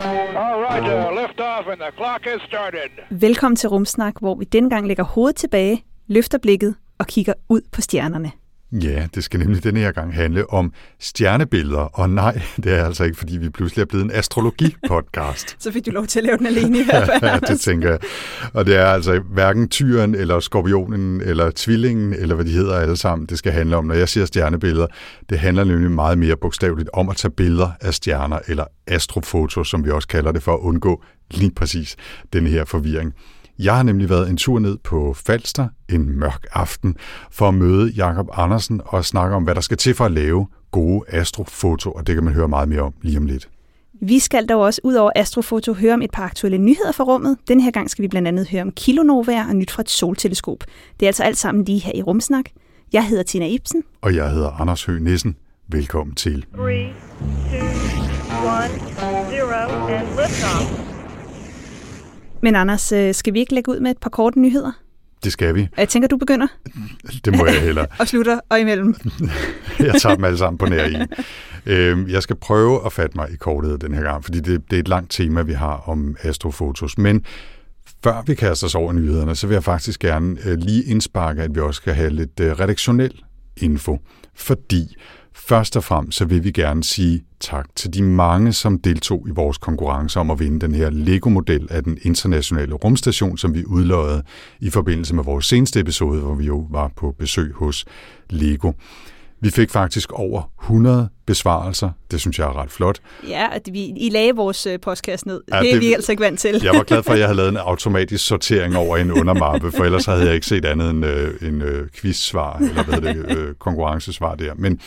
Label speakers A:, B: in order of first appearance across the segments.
A: All right, uh, lift off and the clock has started.
B: Velkommen til Rumsnak, hvor vi denne gang lægger hovedet tilbage, løfter blikket og kigger ud på stjernerne.
C: Ja, det skal nemlig denne her gang handle om stjernebilleder, og nej, det er altså ikke, fordi vi pludselig er blevet en astrologi-podcast.
B: Så fik du lov til at lave den alene i hvert fald.
C: ja, det tænker jeg. Og det er altså hverken tyren, eller skorpionen, eller tvillingen, eller hvad de hedder alle sammen, det skal handle om. Når jeg siger stjernebilleder, det handler nemlig meget mere bogstaveligt om at tage billeder af stjerner, eller astrofotos, som vi også kalder det, for at undgå lige præcis den her forvirring. Jeg har nemlig været en tur ned på Falster en mørk aften for at møde Jakob Andersen og snakke om, hvad der skal til for at lave gode astrofoto, og det kan man høre meget mere om lige om lidt.
B: Vi skal dog også ud over astrofoto høre om et par aktuelle nyheder fra rummet. Den her gang skal vi blandt andet høre om kilonovaer og nyt fra et solteleskop. Det er altså alt sammen lige her i Rumsnak. Jeg hedder Tina Ibsen.
C: Og jeg hedder Anders Høgh Nissen. Velkommen til.
D: Three, two, one, zero, and liftoff.
B: Men Anders, øh, skal vi ikke lægge ud med et par korte nyheder?
C: Det skal vi.
B: Jeg tænker, du begynder
C: Det må jeg heller.
B: og slutter og imellem.
C: Jeg tager dem alle sammen på nær i. Øhm, Jeg skal prøve at fatte mig i kortet den her gang, fordi det, det er et langt tema, vi har om astrofotos. Men før vi kaster os over nyhederne, så vil jeg faktisk gerne øh, lige indsparke, at vi også skal have lidt øh, redaktionel info. Fordi først og fremmest så vil vi gerne sige tak til de mange, som deltog i vores konkurrence om at vinde den her Lego-model af den internationale rumstation, som vi udløjede i forbindelse med vores seneste episode, hvor vi jo var på besøg hos Lego. Vi fik faktisk over 100 besvarelser. Det synes jeg er ret flot.
B: Ja, at vi, I lagde vores øh, postkasse ned.
C: Ja,
B: Ja, det er
C: det-
B: vi altså ikke vant til.
C: Jeg var glad for, at jeg havde lavet en automatisk sortering over en undermappe, for ellers havde jeg ikke set andet end øh, en øh, quiz-svar, eller hvad hedder det, øh, konkurrencesvar der. Men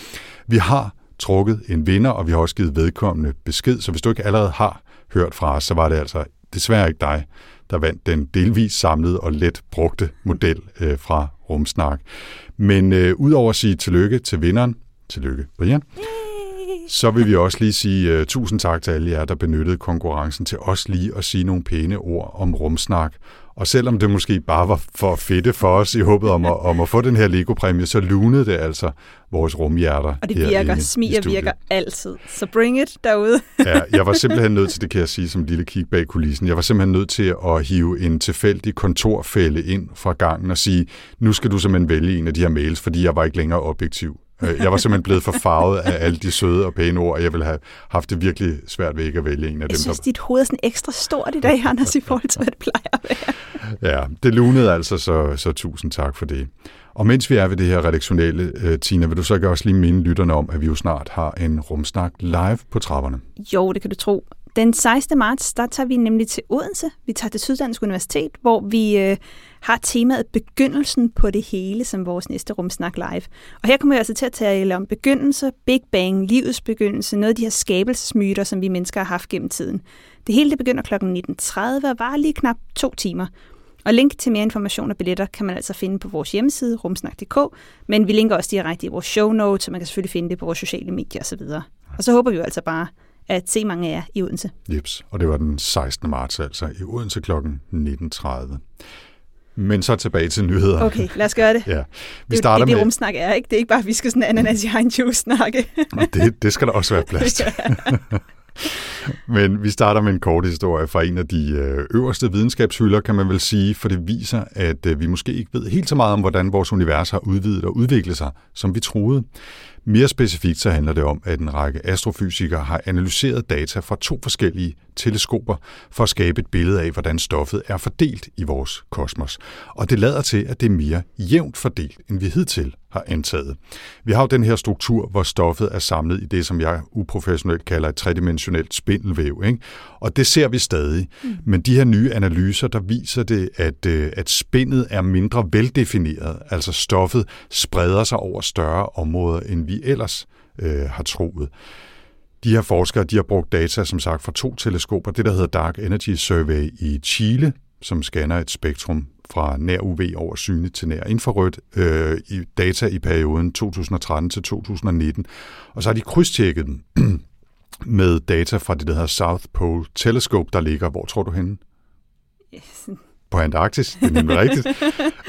C: vi har trukket en vinder, og vi har også givet vedkommende besked, så hvis du ikke allerede har hørt fra os, så var det altså desværre ikke dig, der vandt den delvis samlede og let brugte model øh, fra Rumsnak. Men øh, udover at sige tillykke til vinderen, tillykke Brian, så vil vi også lige sige uh, tusind tak til alle jer, der benyttede konkurrencen til os lige at sige nogle pæne ord om rumsnak. Og selvom det måske bare var for fedte for os i håbet om at, om at få den her Lego-præmie, så lunede det altså vores rumhjerter.
B: Og det virker, smiger virker altid. Så bring it derude.
C: Ja, jeg var simpelthen nødt til, det kan jeg sige som lille kig bag kulissen, jeg var simpelthen nødt til at hive en tilfældig kontorfælde ind fra gangen og sige, nu skal du simpelthen vælge en af de her mails, fordi jeg var ikke længere objektiv. Øh, Jeg var simpelthen blevet for farvet af alle de søde og pæne ord, og jeg ville have haft det virkelig svært ved ikke at vælge en af
B: Jeg
C: dem,
B: synes,
C: der...
B: dit hoved er sådan ekstra stort i dag, Anders, i forhold til, hvad det plejer at være.
C: Ja, det lunede altså, så, så tusind tak for det. Og mens vi er ved det her redaktionelle, øh, Tina, vil du så ikke også lige minde lytterne om, at vi jo snart har en rumsnak live på trapperne?
B: Jo, det kan du tro. Den 16. marts, der tager vi nemlig til Odense. Vi tager til Syddansk Universitet, hvor vi øh, har temaet begyndelsen på det hele som vores næste rumsnak live. Og her kommer vi altså til at tale om begyndelse, Big Bang, livets begyndelse, noget af de her skabelsesmyter, som vi mennesker har haft gennem tiden. Det hele det begynder kl. 19.30 og varer lige knap to timer. Og link til mere information og billetter kan man altså finde på vores hjemmeside, rumsnak.dk, men vi linker også direkte i vores show notes, så man kan selvfølgelig finde det på vores sociale medier osv. Og så håber vi jo altså bare, at se mange af jer i Odense.
C: Jeps, og det var den 16. marts altså i Odense kl. 19.30. Men så tilbage til nyheder.
B: Okay, lad os gøre det.
C: Ja, vi
B: det, er
C: starter
B: det, det
C: med...
B: rumsnak er, ikke? Det er ikke bare, at vi skal sådan ananas i egen juice snakke.
C: Det, det skal der også være plads til. Men vi starter med en kort historie fra en af de øh, øverste videnskabshylder, kan man vel sige, for det viser, at øh, vi måske ikke ved helt så meget om, hvordan vores univers har udvidet og udviklet sig, som vi troede. Mere specifikt så handler det om, at en række astrofysikere har analyseret data fra to forskellige teleskoper for at skabe et billede af, hvordan stoffet er fordelt i vores kosmos. Og det lader til, at det er mere jævnt fordelt, end vi hidtil har antaget. Vi har jo den her struktur, hvor stoffet er samlet i det, som jeg uprofessionelt kalder et tredimensionelt spindelvæv. Ikke? Og det ser vi stadig. Mm. Men de her nye analyser, der viser det, at, øh, at spindet er mindre veldefineret. Altså stoffet spreder sig over større områder, end vi ellers øh, har troet. De her forskere de har brugt data, som sagt, fra to teleskoper. Det, der hedder Dark Energy Survey i Chile, som scanner et spektrum fra nær UV over synligt til nær infrarødt øh, i data i perioden 2013 til 2019. Og så har de krydstjekket dem med data fra det, der hedder South Pole Telescope, der ligger, hvor tror du henne? På Antarktis, det er nemlig rigtigt,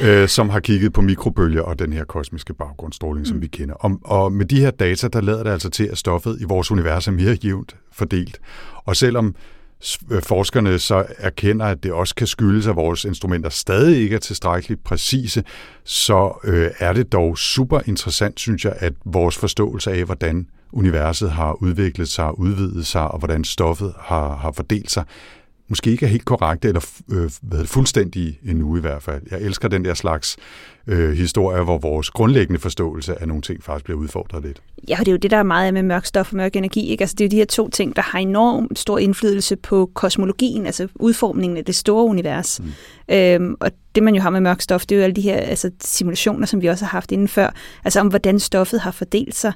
C: øh, som har kigget på mikrobølger og den her kosmiske baggrundsstråling, som vi kender. Og, og med de her data, der lader det altså til, at stoffet i vores univers er mere jævnt fordelt. Og selvom øh, forskerne så erkender, at det også kan skyldes, at vores instrumenter stadig ikke er tilstrækkeligt præcise, så øh, er det dog super interessant, synes jeg, at vores forståelse af, hvordan universet har udviklet sig, udvidet sig, og hvordan stoffet har, har fordelt sig, måske ikke er helt korrekte, eller øh, hvad, fuldstændig endnu i hvert fald. Jeg elsker den der slags øh, historier, hvor vores grundlæggende forståelse af nogle ting faktisk bliver udfordret lidt.
B: Ja, og det er jo det, der er meget med mørk stof og mørk energi. Ikke? Altså, det er jo de her to ting, der har enormt stor indflydelse på kosmologien, altså udformningen af det store univers. Mm. Øhm, og det, man jo har med mørk stof, det er jo alle de her altså, simulationer, som vi også har haft inden før, altså om hvordan stoffet har fordelt sig.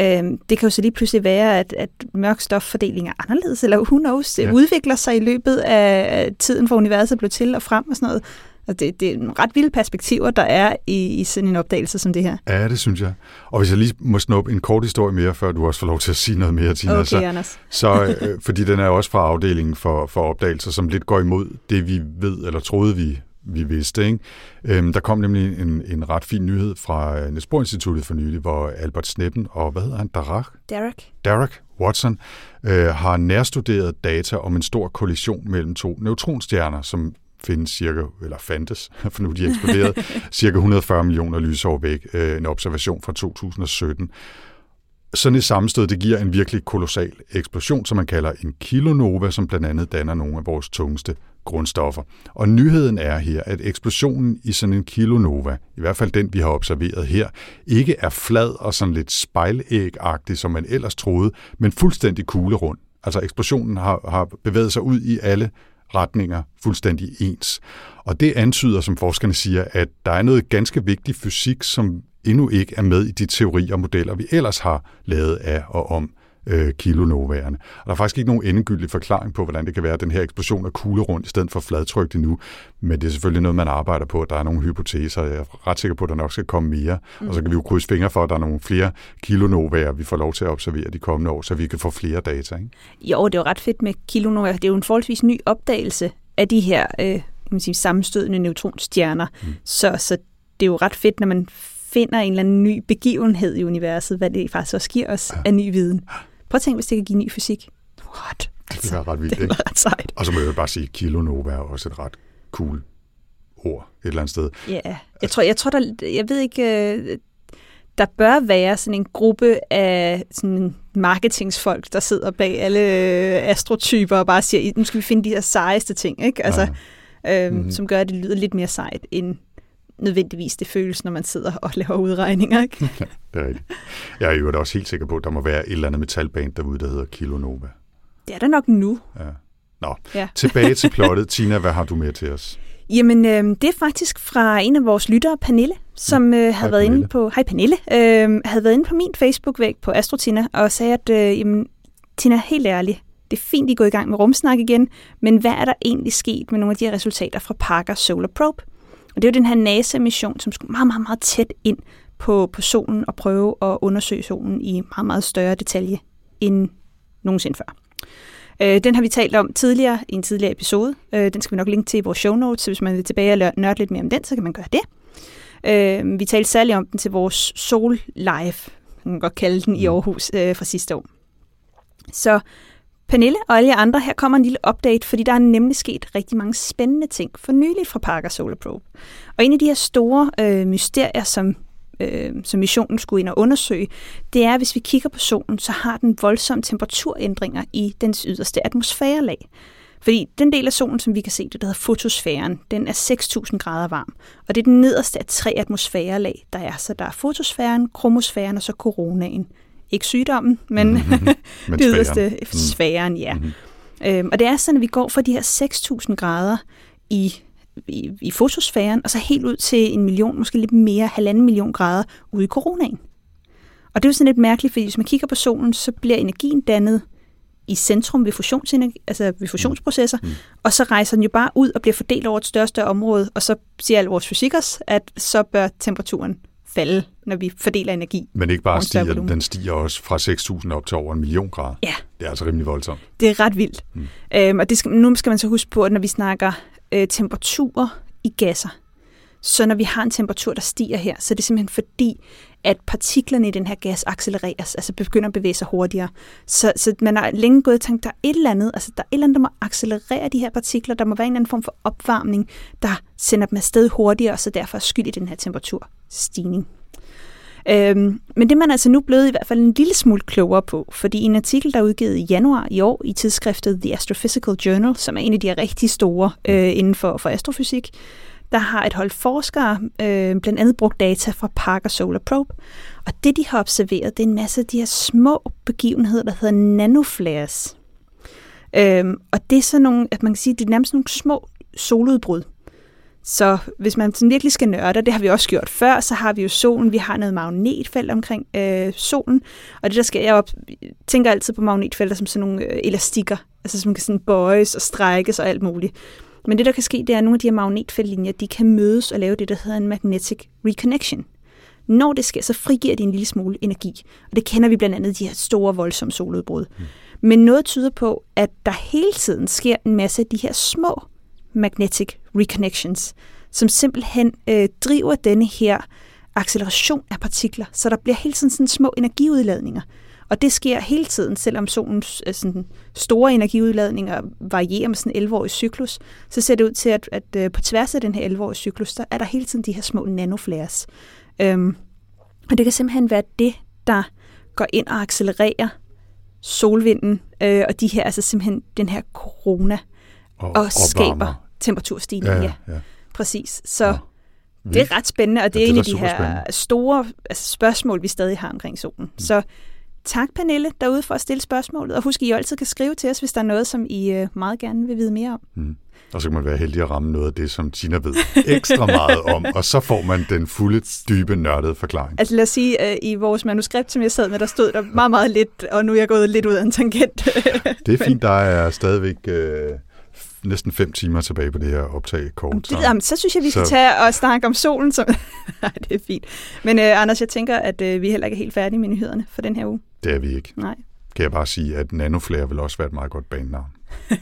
B: Øhm, det kan jo så lige pludselig være, at, at mørk stoffordeling er anderledes, eller who knows,
C: Ja.
B: udvikler sig i løbet af tiden, hvor universet blev til og frem og sådan noget. Og det, det er nogle ret vilde perspektiver, der er i, i sådan en opdagelse som det her.
C: Ja, det synes jeg. Og hvis jeg lige må snuppe en kort historie mere, før du også får lov til at sige noget mere, Tina,
B: Okay,
C: så,
B: Anders.
C: så øh, fordi den er også fra afdelingen for, for opdagelser, som lidt går imod det, vi ved, eller troede, vi, vi vidste. Ikke? Øhm, der kom nemlig en, en ret fin nyhed fra øh, Niels Bohr Instituttet for nylig, hvor Albert Sneppen og, hvad hedder han, Darach?
B: Derek?
C: Derek Watson øh, har nærstuderet data om en stor kollision mellem to neutronstjerner, som findes cirka, eller fandtes, for nu er de eksploderet, cirka 140 millioner lysår væk. Øh, en observation fra 2017. Sådan et sammenstød, det giver en virkelig kolossal eksplosion, som man kalder en kilonova, som blandt andet danner nogle af vores tungeste grundstoffer. Og nyheden er her, at eksplosionen i sådan en kilonova, i hvert fald den, vi har observeret her, ikke er flad og sådan lidt spejlægagtig, som man ellers troede, men fuldstændig kuglerund. Altså eksplosionen har, har bevæget sig ud i alle retninger fuldstændig ens. Og det antyder, som forskerne siger, at der er noget ganske vigtig fysik, som endnu ikke er med i de teorier og modeller, vi ellers har lavet af og om øh, kilonovaerne. Og der er faktisk ikke nogen endegyldig forklaring på, hvordan det kan være, at den her eksplosion er kuglerund i stedet for fladtrykt endnu. Men det er selvfølgelig noget, man arbejder på, der er nogle hypoteser. Jeg er ret sikker på, at der nok skal komme mere. Mm. Og så kan vi jo krydse fingre for, at der er nogle flere kilonovaer, vi får lov til at observere de kommende år, så vi kan få flere data. Ikke?
B: Jo, det er jo ret fedt med kilonova. Det er jo en forholdsvis ny opdagelse af de her øh, kan man sige, sammenstødende neutronstjerner. Mm. Så, så det er jo ret fedt, når man finder en eller anden ny begivenhed i universet, hvad det faktisk også giver os ja. af ny viden. Prøv at tænke, hvis det kan give ny fysik. What?
C: Det være ret vildt,
B: det er ret sejt.
C: Og så må jeg bare sige, at kilonova er også et ret cool ord et eller andet sted.
B: Ja, jeg tror, jeg tror der, jeg ved ikke, øh, der bør være sådan en gruppe af sådan marketingsfolk, der sidder bag alle øh, astrotyper og bare siger, nu skal vi finde de her sejeste ting, ikke? Altså, øhm, mm-hmm. som gør, at det lyder lidt mere sejt, end nødvendigvis det føles, når man sidder og laver udregninger, ikke?
C: Det er rigtigt. Jeg er jo også helt sikker på, at der må være et eller andet metalband derude, der hedder Kilonova.
B: Det er der nok nu.
C: Ja. Nå,
B: Ja.
C: tilbage til plottet. Tina, hvad har du med til os?
B: Jamen, øh, det er faktisk fra en af vores lyttere, Pernille, som øh, havde været
C: Pernille.
B: inde på, hej Pernille, øh, havde været inde på min Facebook-væg på Astrotina og sagde, at øh, jamen, Tina, helt ærligt, det er fint, I gået i gang med rumsnak igen, men hvad er der egentlig sket med nogle af de her resultater fra Parker Solar Probe? Og det er jo den her NASA-mission, som skulle meget, meget, meget tæt ind på, på solen og prøve at undersøge solen i meget, meget større detalje end nogensinde før. Øh, den har vi talt om tidligere i en tidligere episode. Øh, den skal vi nok linke til i vores show notes, så hvis man vil tilbage og nørde lidt mere om den, så kan man gøre det. Øh, vi talte særligt om den til vores Sol Live, man kan godt kalde den, i Aarhus øh, fra sidste år. Så Pernille og alle jer andre, her kommer en lille update, fordi der er nemlig sket rigtig mange spændende ting for nylig fra Parker Solar Probe. Og en af de her store øh, mysterier, som, øh, som missionen skulle ind og undersøge, det er, at hvis vi kigger på solen, så har den voldsomme temperaturændringer i dens yderste atmosfærelag. Fordi den del af solen, som vi kan se, det der hedder fotosfæren, den er 6.000 grader varm. Og det er den nederste af tre atmosfærelag, der er. Så der er fotosfæren, kromosfæren og så coronaen. Ikke sygdommen, men,
C: Men
B: men det yderste
C: Mm.
B: sfæren, ja. Mm-hmm. Øhm, og det er sådan, at vi går fra de her 6.000 grader i, i, i fotosfæren, og så helt ud til en million, måske lidt mere, halvanden million grader ude i coronaen. Og det er jo sådan lidt mærkeligt, fordi hvis man kigger på solen, så bliver energien dannet i centrum ved, fusionsenergi, altså ved fusionsprocesser, mm. og så rejser den jo bare ud og bliver fordelt over et større større område, og så siger alle vores fysikers, at så bør temperaturen falde, når vi fordeler energi.
C: Men ikke bare stiger, den,
B: volumen.
C: den stiger også fra 6.000 op til over en million grader.
B: Ja.
C: Det er altså rimelig voldsomt.
B: Det er ret vildt. Mm. Øhm, og det skal, nu skal man så huske på, at når vi snakker øh, temperaturer i gasser, så når vi har en temperatur, der stiger her, så er det simpelthen fordi, at partiklerne i den her gas accelereres, altså begynder at bevæge sig hurtigere. Så, så man har længe gået og tænkt, der er et eller andet, altså der er et eller andet, der må accelerere de her partikler, der må være en eller anden form for opvarmning, der sender dem afsted hurtigere, og så derfor er skyld i den her temperaturstigning. Øhm, men det er man altså nu blevet i hvert fald en lille smule klogere på, fordi i en artikel, der er udgivet i januar i år i tidsskriftet The Astrophysical Journal, som er en af de rigtig store øh, inden for, for astrofysik, der har et hold forskere øh, blandt andet brugt data fra Parker Solar Probe, og det de har observeret, det er en masse af de her små begivenheder, der hedder nanoflares. Øhm, og det er sådan nogle, at man kan sige, det er nærmest nogle små soludbrud. Så hvis man sådan virkelig skal nørde, og det har vi også gjort før, så har vi jo solen, vi har noget magnetfelt omkring øh, solen, og det der sker, jeg op, tænker altid på magnetfelter som sådan nogle øh, elastikker, altså som kan sådan bøjes og strækkes og alt muligt. Men det der kan ske, det er, at nogle af de her magnetfeltlinjer, de kan mødes og lave det, der hedder en magnetic reconnection. Når det sker, så frigiver det en lille smule energi. Og det kender vi blandt andet de her store, voldsomme soludbrud. Mm. Men noget tyder på, at der hele tiden sker en masse af de her små magnetic reconnections, som simpelthen øh, driver denne her acceleration af partikler, så der bliver hele tiden sådan små energiudladninger. Og det sker hele tiden, selvom solens øh, sådan, store energiudladninger varierer med sådan en 11-årig cyklus, så ser det ud til, at, at øh, på tværs af den her 11-årige cyklus, der er der hele tiden de her små nanoflares. Øhm, og det kan simpelthen være det, der går ind og accelererer solvinden, øh, og de her, altså simpelthen den her corona,
C: Og,
B: og skaber temperaturstigning.
C: Ja,
B: Ja,
C: ja.
B: ja. Præcis. Så
C: Nå,
B: det er ret spændende, og det
C: Ja,
B: er
C: det
B: en
C: er
B: af de her store altså, spørgsmål, vi stadig har omkring solen. Mm. Så tak, Pernille, derude for at stille spørgsmålet. Og husk, at I altid kan skrive til os, hvis der er noget, som I øh, meget gerne vil vide mere om.
C: Mm. Og så kan man være heldig at ramme noget af det, som Tina ved ekstra meget om, og så får man den fulde, dybe, nørdede forklaring.
B: Altså lad os sige, at i vores manuskript, som jeg sad med, der stod der meget, meget lidt, og nu er jeg gået lidt ud af en tangent.
C: Det er fint, der er stadigvæk øh, næsten fem timer tilbage på det her optag kort.
B: Det, jamen, så synes jeg, vi skal
C: Så-
B: tage og snakke om solen. Som... Nej, det er fint. Men øh, Anders, jeg tænker, at øh, vi heller ikke er helt færdige med nyhederne for den her uge.
C: Det er vi ikke.
B: Nej.
C: Kan jeg bare sige, at nanoflare vil også være et meget godt banenavn.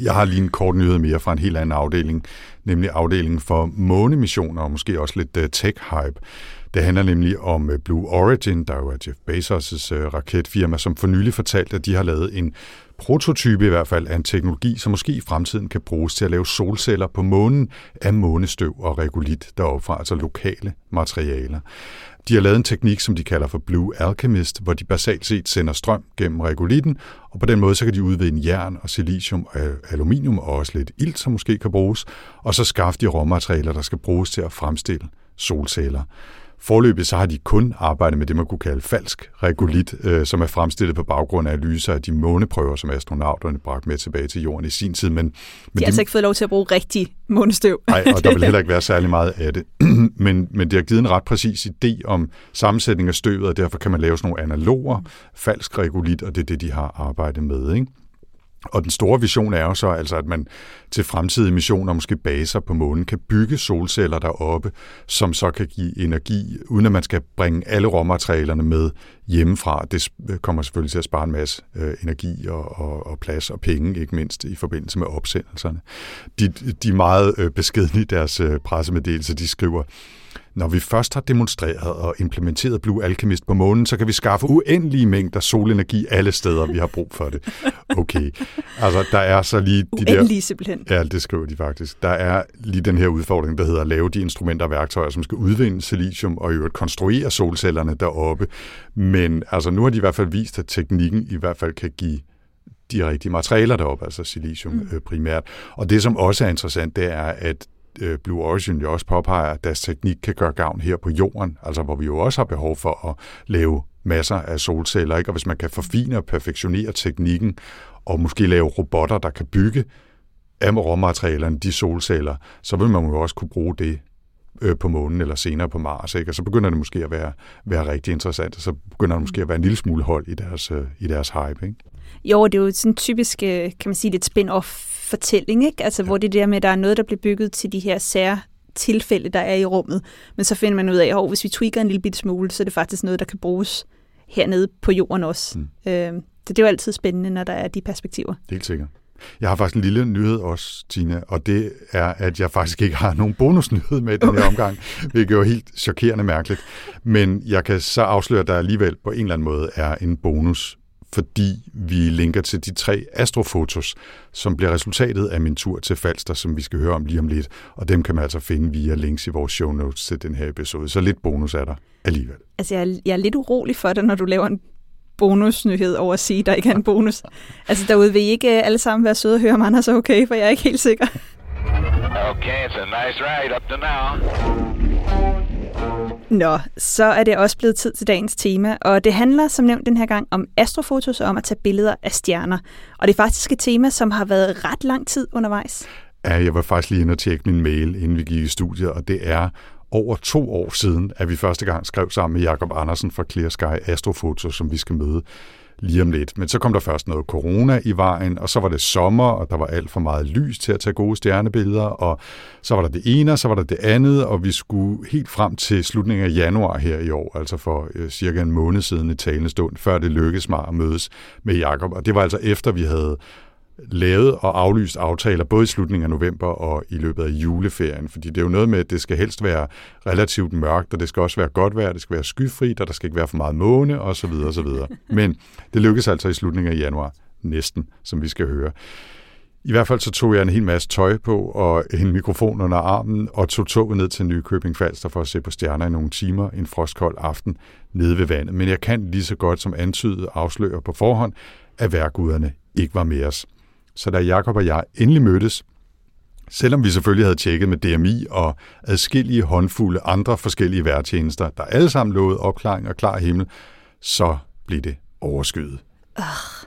C: Jeg har lige en kort nyhed mere fra en helt anden afdeling, nemlig afdelingen for månemissioner og måske også lidt uh, tech-hype. Det handler nemlig om uh, Blue Origin, der jo er Jeff Bezos' uh, raketfirma, som for nylig fortalte, at de har lavet en prototype i hvert fald af en teknologi, som måske i fremtiden kan bruges til at lave solceller på månen af månestøv og regolit deroppefra, altså lokale materialer. De har lavet en teknik, som de kalder for Blue Alchemist, hvor de basalt set sender strøm gennem regolitten, og på den måde så kan de udvinde jern og silicium og aluminium og også lidt ilt, som måske kan bruges, og så skaffe de råmaterialer, der skal bruges til at fremstille solceller. Forløbig så har de kun arbejdet med det, man kunne kalde falsk regolit, øh, som er fremstillet på baggrund af analyser af de måneprøver, som astronauterne bragte med tilbage til jorden i sin tid. Men, men
B: De har altså ikke fået lov til at bruge rigtig månestøv.
C: Nej, og der vil heller ikke være særlig meget af det. men, men det har givet en ret præcis idé om sammensætning af støvet, og derfor kan man lave sådan nogle analoger, falsk regolit, og det er det, de har arbejdet med. Ikke? Og den store vision er jo så altså, at man til fremtidige missioner, måske baser på månen, kan bygge solceller deroppe, som så kan give energi, uden at man skal bringe alle råmaterialerne med hjemmefra. Det kommer selvfølgelig til at spare en masse øh, energi og, og, og plads og penge, ikke mindst i forbindelse med opsendelserne. De, de er meget øh, beskedne i deres øh, pressemeddelelse. De skriver, når vi først har demonstreret og implementeret Blue Alchemist på månen, så kan vi skaffe uendelige mængder solenergi alle steder, vi har brug for det. Okay, altså der er så lige de der...
B: Uendelige simpelthen.
C: Ja, det skriver de faktisk. Der er lige den her udfordring, der hedder at lave de instrumenter og værktøjer, som skal udvinde silicium og i øvrigt konstruere solcellerne deroppe. Men altså nu har de i hvert fald vist, at teknikken i hvert fald kan give de rigtige materialer deroppe, altså silicium mm. øh, primært. Og det, som også er interessant, det er, at Øh, Blue Origin jo også påpeger, at deres teknik kan gøre gavn her på jorden, altså hvor vi jo også har behov for at lave masser af solceller, ikke? og hvis man kan forfine og perfektionere teknikken, og måske lave robotter, der kan bygge af råmaterialerne, de solceller, så vil man jo også kunne bruge det øh, på månen eller senere på Mars, ikke? og så begynder det måske at være, være rigtig interessant, og så begynder der måske at være en lille smule hold i deres, øh, i deres hype. Ikke?
B: Jo, det er jo sådan typisk, øh, kan man sige, lidt spin-off fortælling, ikke? Altså, ja. hvor det der med, at der er noget, der bliver bygget til de her sær tilfælde, der er i rummet. Men så finder man ud af, at hvis vi tweaker en lille bit smule, så er det faktisk noget, der kan bruges hernede på jorden også. Mm. Øh, så det er jo altid spændende, når der er de perspektiver.
C: Helt sikkert. Jeg har faktisk en lille nyhed også, Tina, og det er, at jeg faktisk ikke har nogen bonusnyhed med i den her omgang, hvilket er jo helt chokerende mærkeligt. Men jeg kan så afsløre, at der alligevel på en eller anden måde er en bonus fordi vi linker til de tre astrofotos, som bliver resultatet af min tur til Falster, som vi skal høre om lige om lidt. Og dem kan man altså finde via links i vores show notes til den her episode. Så lidt bonus er der alligevel.
B: Altså, jeg er, jeg er lidt urolig for dig, når du laver en bonusnyhed over at sige, at der ikke er en bonus. altså, derude vil I ikke alle sammen være søde og høre om Anders er okay, for jeg er ikke helt sikker.
A: Okay, it's a nice ride up to now.
B: Nå, så er det også blevet tid til dagens tema, og det handler som nævnt den her gang om astrofotos og om at tage billeder af stjerner. Og det er faktisk et tema, som har været ret lang tid undervejs.
C: Ja, jeg var faktisk lige inde og tjekke min mail, inden vi gik i studiet, og det er over to år siden, at vi første gang skrev sammen med Jakob Andersen fra Clear Sky Astrofoto, som vi skal møde lige om lidt. Men så kom der først noget corona i vejen, og så var det sommer, og der var alt for meget lys til at tage gode stjernebilleder, og så var der det ene, og så var der det andet, og vi skulle helt frem til slutningen af januar her i år, altså for øh, cirka en måned siden i talende stund, før det lykkedes mig at mødes med Jakob. Og det var altså efter, vi havde lavet og aflyst aftaler, både i slutningen af november og i løbet af juleferien. Fordi det er jo noget med, at det skal helst være relativt mørkt, og det skal også være godt vejr, det skal være skyfrit, og der skal ikke være for meget måne, osv. osv. Men det lykkedes altså i slutningen af januar, næsten, som vi skal høre. I hvert fald så tog jeg en hel masse tøj på og en mikrofon under armen og tog toget ned til Nykøbing Falster for at se på stjerner i nogle timer en frostkold aften nede ved vandet. Men jeg kan lige så godt som antydet afsløre på forhånd, at værguderne ikke var med os. Så da Jakob og jeg endelig mødtes, selvom vi selvfølgelig havde tjekket med DMI og adskillige håndfulde andre forskellige værtjenester, der alle sammen lovede opklaring og klar himmel, så blev det overskyet. Uh,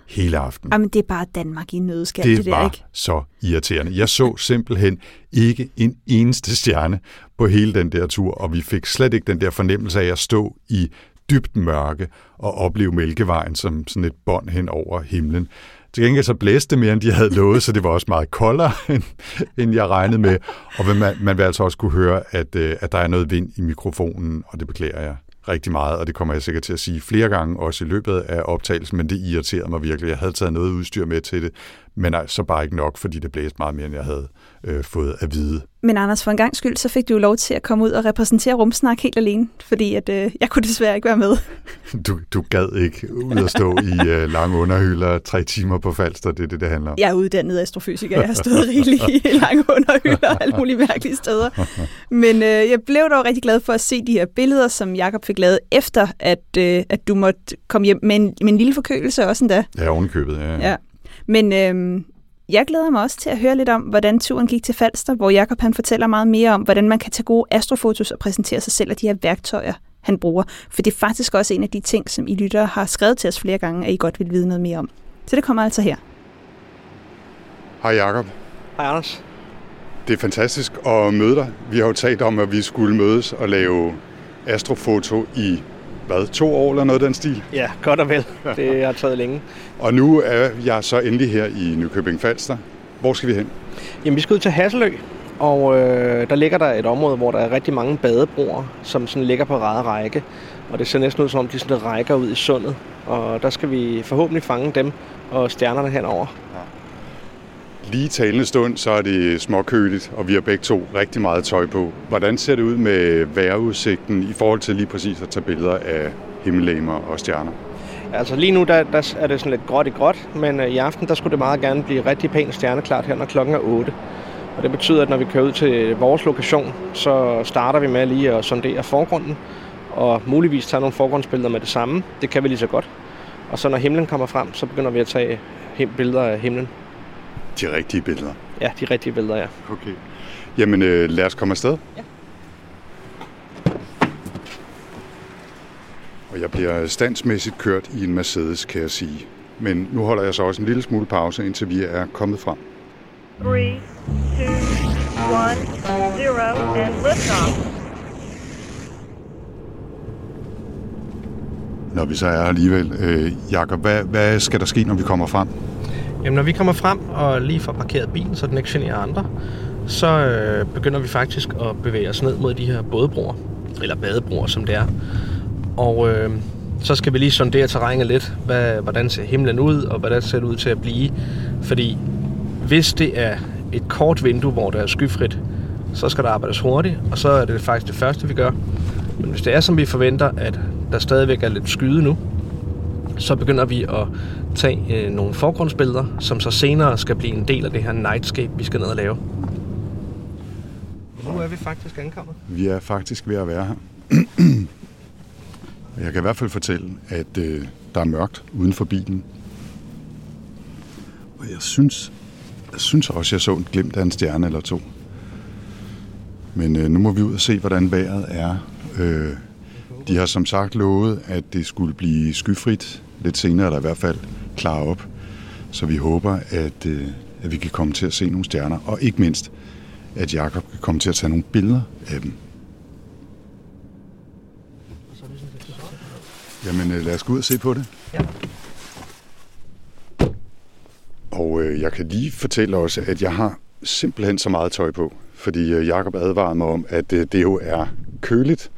C: Hele aften.
B: Jamen, det er bare Danmark i nødskal,
C: det,
B: det der,
C: var
B: ikke?
C: så irriterende. Jeg så simpelthen ikke en eneste stjerne på hele den der tur, og vi fik slet ikke den der fornemmelse af at stå i dybt mørke og opleve Mælkevejen som sådan et bånd hen over himlen. Til gengæld så blæste det mere, end de havde lovet, så det var også meget koldere, end, end jeg regnede med. Og man, man vil altså også kunne høre, at, øh, at der er noget vind i mikrofonen, og det beklager jeg rigtig meget, og det kommer jeg sikkert til at sige flere gange, også i løbet af optagelsen, men det irriterede mig virkelig. Jeg havde taget noget udstyr med til det, men så bare ikke nok, fordi det blæste meget mere, end jeg havde øh, fået at vide.
B: Men Anders, for en gang skyld, så fik du jo lov til at komme ud og repræsentere Rumsnak helt alene, fordi at, øh, jeg kunne desværre ikke være med.
C: Du, du gad ikke ud at stå i øh, lange underhylder tre timer på Falster, det er det, det handler om.
B: Jeg er uddannet astrofysiker, jeg har stået rigeligt i lange underhylder og alle mulige mærkelige steder. Men øh, jeg blev dog rigtig glad for at se de her billeder, som Jakob fik lavet efter, at, øh, at du måtte komme hjem med en, med en lille forkølelse også endda.
C: Ja, ovenkøbet, ja.
B: Ja. Men øh, jeg glæder mig også til at høre lidt om, hvordan turen gik til Falster, hvor Jakob han fortæller meget mere om, hvordan man kan tage gode astrofotos og præsentere sig selv og de her værktøjer, han bruger. For det er faktisk også en af de ting, som I lyttere har skrevet til os flere gange, at I godt vil vide noget mere om. Så det kommer altså her.
C: Hej Jakob.
E: Hej Anders.
C: Det er fantastisk at møde dig. Vi har jo talt om, at vi skulle mødes og lave astrofoto i hvad, to år eller noget af den stil.
E: Ja, godt og vel. Det har taget længe.
C: Og nu er jeg så endelig her i Nykøbing Falster. Hvor skal vi hen?
E: Jamen, vi skal ud til Hasselø, og øh, der ligger der et område, hvor der er rigtig mange badebroer, som sådan ligger på ræde række. Og det ser næsten ud som om, de sådan rækker ud i sundet. Og der skal vi forhåbentlig fange dem og stjernerne henover.
C: Lige talende stund, så er det småkøligt, og vi har begge to rigtig meget tøj på. Hvordan ser det ud med vejrudsigten i forhold til lige præcis at tage billeder af himmellegemer og stjerner?
E: Altså lige nu der, der er det sådan lidt gråt i gråt, men øh, i aften der skulle det meget gerne blive rigtig pænt stjerneklart her, når klokken er 8. Og det betyder, at når vi kører ud til vores lokation, så starter vi med lige at sondere forgrunden, og muligvis tage nogle forgrundsbilleder med det samme. Det kan vi lige så godt. Og så når himlen kommer frem, så begynder vi at tage billeder af himlen.
C: De rigtige billeder?
E: Ja, de rigtige billeder, ja.
C: Okay. Jamen, øh, lad os komme afsted.
E: Ja.
C: Og jeg bliver standsmæssigt kørt i en Mercedes, kan jeg sige. Men nu holder jeg så også en lille smule pause, indtil vi er kommet frem.
D: 3, 2, 1, 0, and liftoff.
C: Når vi så er alligevel. Øh, Jakob, hvad, hvad skal der ske, når vi kommer frem?
E: Jamen, når vi kommer frem og lige får parkeret bilen, så den ikke generer andre, så øh, begynder vi faktisk at bevæge os ned mod de her bådebroer, eller badebroer, som det er. Og øh, så skal vi lige sondere terrænet lidt. Hvad, hvordan ser himlen ud, og hvordan ser det ud til at blive? Fordi hvis det er et kort vindue, hvor der er skyfrit, så skal der arbejdes hurtigt, og så er det faktisk det første, vi gør. Men hvis det er, som vi forventer, at der stadigvæk er lidt skyde nu, så begynder vi at tage øh, nogle forgrundsbilleder, som så senere skal blive en del af det her nightscape, vi skal ned og lave. Nu er vi faktisk ankommet.
C: Vi er faktisk ved at være her. Jeg kan i hvert fald fortælle, at øh, der er mørkt uden for bilen. Og jeg synes, jeg synes også, jeg så en glimt af en stjerne eller to. Men øh, nu må vi ud og se, hvordan vejret er. Øh, de har som sagt lovet, at det skulle blive skyfrit lidt senere, eller i hvert fald klare op. Så vi håber, at, øh, at vi kan komme til at se nogle stjerner. Og ikke mindst, at Jakob kan komme til at tage nogle billeder af dem. Jamen, øh, lad os gå ud og se på det.
E: Ja.
C: Og øh, jeg kan lige fortælle også, at jeg har simpelthen så meget tøj på, fordi øh, Jakob advarede mig om, at øh, det jo er køligt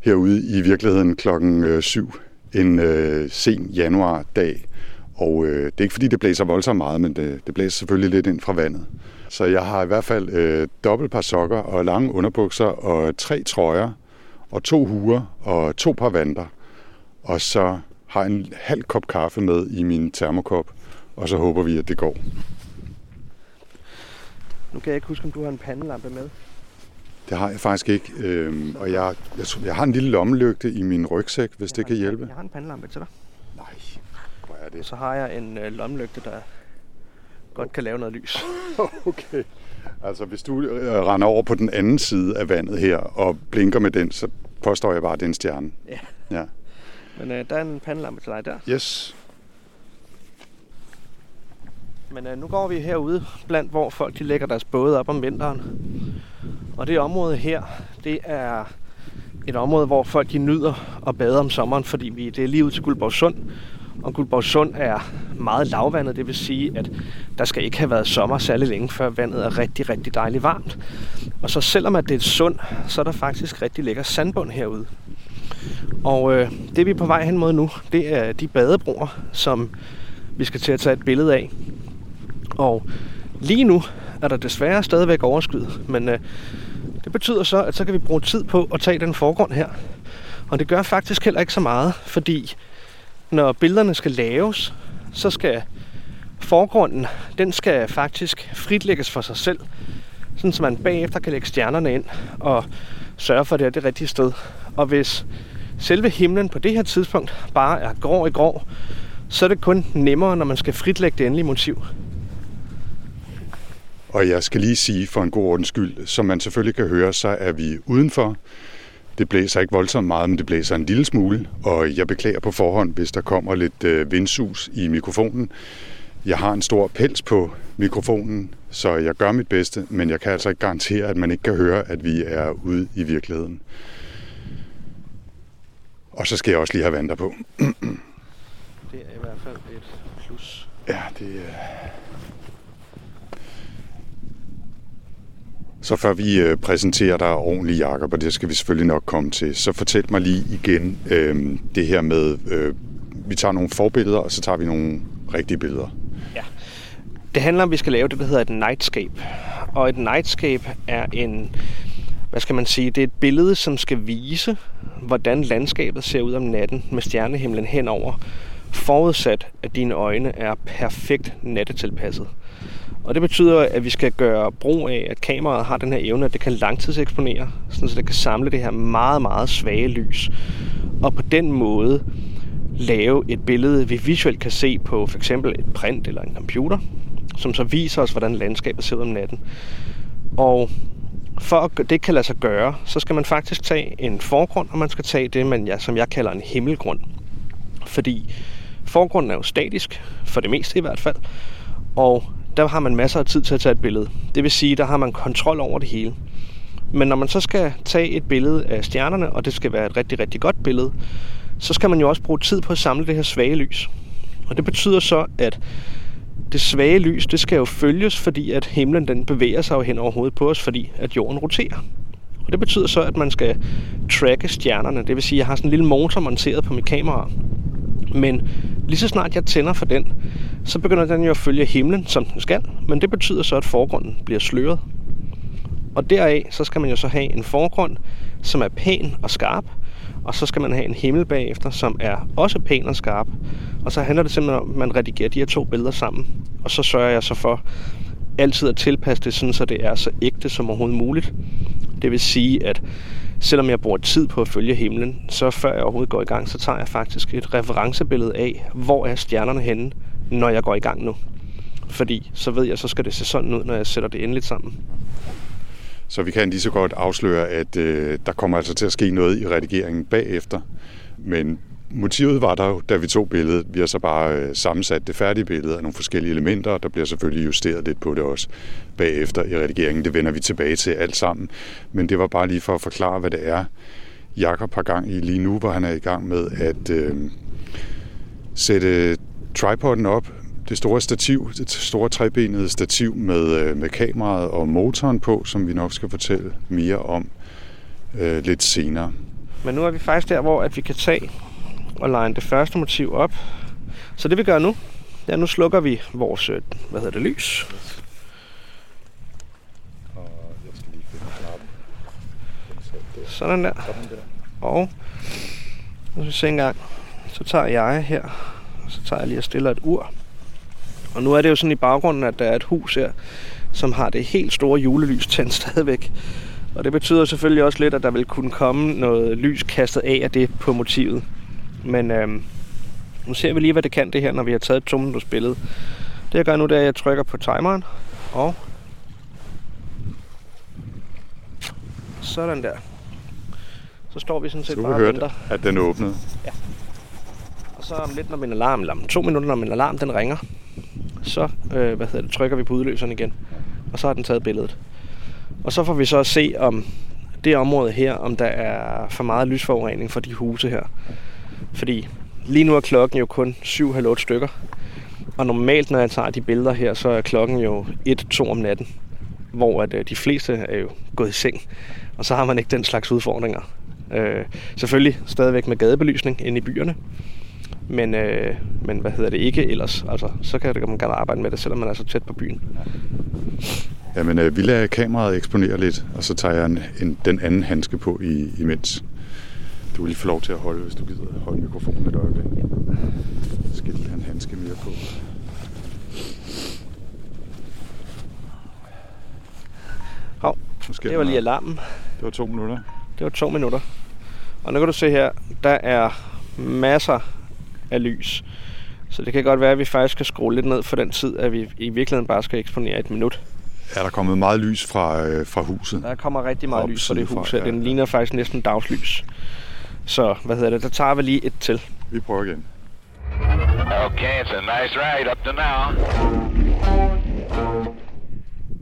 C: herude i virkeligheden klokken øh, 7 en øh, sen januardag. Og øh, det er ikke fordi, det blæser voldsomt meget, men det, det blæser selvfølgelig lidt ind fra vandet. Så jeg har i hvert fald øh, dobbelt par sokker og lange underbukser og tre trøjer og to huer og to par vanter. Og så har jeg en halv kop kaffe med i min termokop, og så håber vi, at det går.
E: Nu kan jeg ikke huske, om du har en pandelampe med.
C: Det har jeg faktisk ikke, øhm, og jeg, jeg, tror- jeg har en lille lommelygte i min rygsæk, hvis det kan hjælpe.
E: Jeg har en pandelampe til dig.
C: Nej, hvor er det?
E: Så har jeg en øh, lommelygte, der godt kan lave noget lys.
C: Okay. Altså, hvis du øh, render over på den anden side af vandet her og blinker med den, så påstår jeg bare, at det er en stjerne.
E: Ja.
C: Ja.
E: Men øh, der er en pandelampe til dig der.
C: Yes.
E: Men øh, nu går vi herude blandt, hvor folk de lægger deres både op om vinteren. Og det område her, det er et område, hvor folk de nyder at bade om sommeren, fordi vi, det er lige ud til Guldborgsund. Og Guldborgsund er meget lavvandet, det vil sige, at der skal ikke have været sommer særlig længe, før vandet er rigtig, rigtig dejligt varmt. Og så selvom at det er et sund, så er der faktisk rigtig lækker sandbund herude. Og øh, det vi er på vej hen mod nu, det er de badebroer, som vi skal til at tage et billede af. Og lige nu er der desværre stadigvæk overskyet, men øh, det betyder så, at så kan vi bruge tid på at tage den forgrund her. Og det gør faktisk heller ikke så meget, fordi når billederne skal laves, så skal forgrunden, den skal faktisk fritlægges for sig selv, sådan så man bagefter kan lægge stjernerne ind og sørge for, at det er det rigtige sted. Og hvis selve himlen på det her tidspunkt bare er grå i grå, så er det kun nemmere, når man skal fritlægge det endelige motiv.
C: Og jeg skal lige sige for en god ordens skyld, som man selvfølgelig kan høre, så er vi udenfor. Det blæser ikke voldsomt meget, men det blæser en lille smule, og jeg beklager på forhånd, hvis der kommer lidt øh, vindsus i mikrofonen. Jeg har en stor pels på mikrofonen, så jeg gør mit bedste, men jeg kan altså ikke garantere, at man ikke kan høre, at vi er ude i virkeligheden. Og så skal jeg også lige have vanter på.
E: Det er i hvert fald et plus.
C: Ja, det er... Så før vi øh, præsenterer dig ordentligt, Jacob, og det skal vi selvfølgelig nok komme til, så fortæl mig lige igen øh, det her med, øh, vi tager nogle forbilleder, og så tager vi nogle rigtige billeder. Ja.
E: Det handler om, at vi skal lave det, der hedder et nightscape. Og et nightscape er en, hvad skal man sige, det er et billede, som skal vise, hvordan landskabet ser ud om natten med stjernehimlen henover, forudsat at dine øjne er perfekt nattetilpasset. Og det betyder, at vi skal gøre brug af, at kameraet har den her evne, at det kan langtidseksponere, sådan så det kan samle det her meget, meget svage lys. Og på den måde lave et billede, vi visuelt kan se på for eksempel et print eller en computer, som så viser os, hvordan landskabet ser ud om natten. Og for at det kan lade sig gøre, så skal man faktisk tage en forgrund, og man skal tage det, man, ja, som jeg kalder en himmelgrund. Fordi forgrunden er jo statisk, for det meste i hvert fald, og der har man masser af tid til at tage et billede. Det vil sige, der har man kontrol over det hele. Men når man så skal tage et billede af stjernerne, og det skal være et rigtig, rigtig godt billede, så skal man jo også bruge tid på at samle det her svage lys. Og det betyder så, at det svage lys, det skal jo følges, fordi at himlen den bevæger sig jo hen over hovedet på os, fordi at jorden roterer. Og det betyder så, at man skal tracke stjernerne. Det vil sige, at jeg har sådan en lille motor monteret på mit kamera. Men lige så snart jeg tænder for den, så begynder den jo at følge himlen, som den skal. Men det betyder så, at forgrunden bliver sløret. Og deraf, så skal man jo så have en forgrund, som er pæn og skarp. Og så skal man have en himmel bagefter, som er også pæn og skarp. Og så handler det simpelthen om, at man redigerer de her to billeder sammen. Og så sørger jeg så for altid at tilpasse det, sådan, så det er så ægte som overhovedet muligt. Det vil sige, at selvom jeg bruger tid på at følge himlen, så før jeg overhovedet går i gang, så tager jeg faktisk et referencebillede af, hvor er stjernerne henne, når jeg går i gang nu. Fordi så ved jeg, så skal det se sådan ud, når jeg sætter det endeligt sammen.
C: Så vi kan lige så godt afsløre, at øh, der kommer altså til at ske noget i redigeringen bagefter. Men motivet var der jo, da vi tog billedet. Vi har så bare øh, sammensat det færdige billede af nogle forskellige elementer, og der bliver selvfølgelig justeret lidt på det også bagefter i redigeringen. Det vender vi tilbage til alt sammen. Men det var bare lige for at forklare, hvad det er, Jakob har gang i lige nu, hvor han er i gang med at øh, sætte tripoden op, det store stativ, det store trebenede stativ med, øh, med kameraet og motoren på, som vi nok skal fortælle mere om øh, lidt senere.
E: Men nu er vi faktisk der, hvor at vi kan tage og line det første motiv op. Så det vi gør nu, ja, nu slukker vi vores, øh, hvad hedder det, lys. Sådan der. Og nu skal vi se en gang. Så tager jeg her, så tager jeg lige og stiller et ur. Og nu er det jo sådan i baggrunden, at der er et hus her, som har det helt store julelys tændt stadigvæk. Og det betyder selvfølgelig også lidt, at der vil kunne komme noget lys kastet af af det på motivet. Men øhm, nu ser vi lige, hvad det kan det her, når vi har taget et to billede. Det jeg gør nu, det er, at jeg trykker på timeren. Og sådan der. Så står vi sådan set
C: Du
E: bare og venter.
C: at den åbnede.
E: Og så om lidt, når min alarm, eller om to minutter, når min alarm den ringer, så øh, hvad hedder det, trykker vi på udløseren igen. Og så har den taget billedet. Og så får vi så at se, om det område her, om der er for meget lysforurening for de huse her. Fordi lige nu er klokken jo kun 7-8 stykker. Og normalt, når jeg tager de billeder her, så er klokken jo 1-2 om natten. Hvor at, øh, de fleste er jo gået i seng. Og så har man ikke den slags udfordringer. Øh, selvfølgelig stadigvæk med gadebelysning inde i byerne. Men, øh, men hvad hedder det ikke ellers? Altså, så kan det, man gerne arbejde med det, selvom man er så tæt på byen.
C: Jamen, øh, vi lader kameraet eksponere lidt, og så tager jeg en, en, den anden handske på i, imens. Du vil lige få lov til at holde, hvis du gider holde mikrofonen et øjeblik. Så skal lige have en handske mere på.
E: Hov,
C: Nu sker
E: det var lige alarmen.
C: Det var to minutter.
E: Det var to minutter. Og nu kan du se her, der er masser af lys. Så det kan godt være, at vi faktisk skal skrue lidt ned for den tid, at vi i virkeligheden bare skal eksponere et minut.
C: Er der kommet meget lys fra, øh, fra huset?
E: Der kommer rigtig meget
C: Op
E: lys fra det hus her.
C: ja.
E: Den ligner faktisk næsten dagslys. Så hvad hedder det, der tager vi lige et til.
C: Vi prøver igen.
A: Okay, it's a nice ride up to now.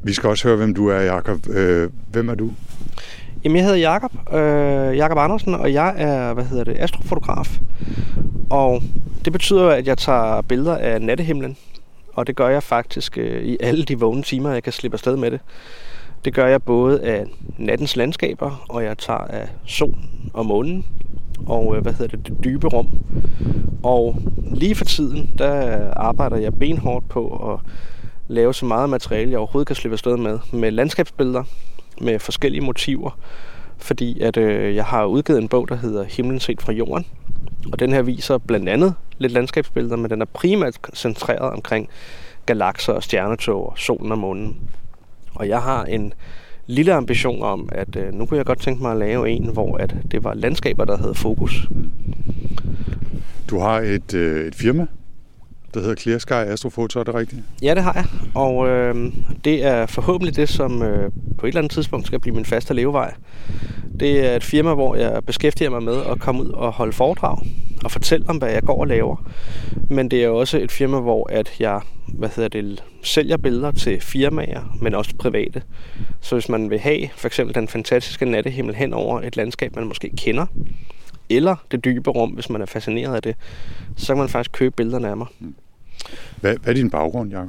C: Vi skal også høre, hvem du er, Jakob. Øh, hvem er du?
E: Jamen, jeg hedder Jakob, øh, Jakob Andersen, og jeg er, hvad hedder det, astrofotograf. Og det betyder, at jeg tager billeder af nattehimlen. Og det gør jeg faktisk øh, i alle de vågne timer, jeg kan slippe afsted med det. Det gør jeg både af nattens landskaber, og jeg tager af solen og månen, og øh, hvad hedder det, det dybe rum. Og lige for tiden, der arbejder jeg benhårdt på at lave så meget materiale, jeg overhovedet kan slippe afsted med. Med landskabsbilleder, med forskellige motiver. Fordi at øh, jeg har udgivet en bog, der hedder Himlen set fra jorden. Og den her viser blandt andet lidt landskabsbilleder, men den er primært centreret omkring galakser og stjernetog og solen og månen. Og jeg har en lille ambition om, at øh, nu kunne jeg godt tænke mig at lave en, hvor at det var landskaber, der havde fokus.
C: Du har et, øh, et firma, der hedder Clear Sky Astrofoto, er det rigtigt?
E: Ja, det har jeg. Og øh, det er forhåbentlig det, som øh, på et eller andet tidspunkt skal blive min faste levevej. Det er et firma, hvor jeg beskæftiger mig med at komme ud og holde foredrag og fortælle om, hvad jeg går og laver. Men det er også et firma, hvor at jeg hvad hedder det, sælger billeder til firmaer, men også private. Så hvis man vil have for eksempel den fantastiske nattehimmel hen over et landskab, man måske kender, eller det dybe rum, hvis man er fascineret af det, så kan man faktisk købe billederne af mig.
C: Hvad, hvad er din baggrund, Jacob?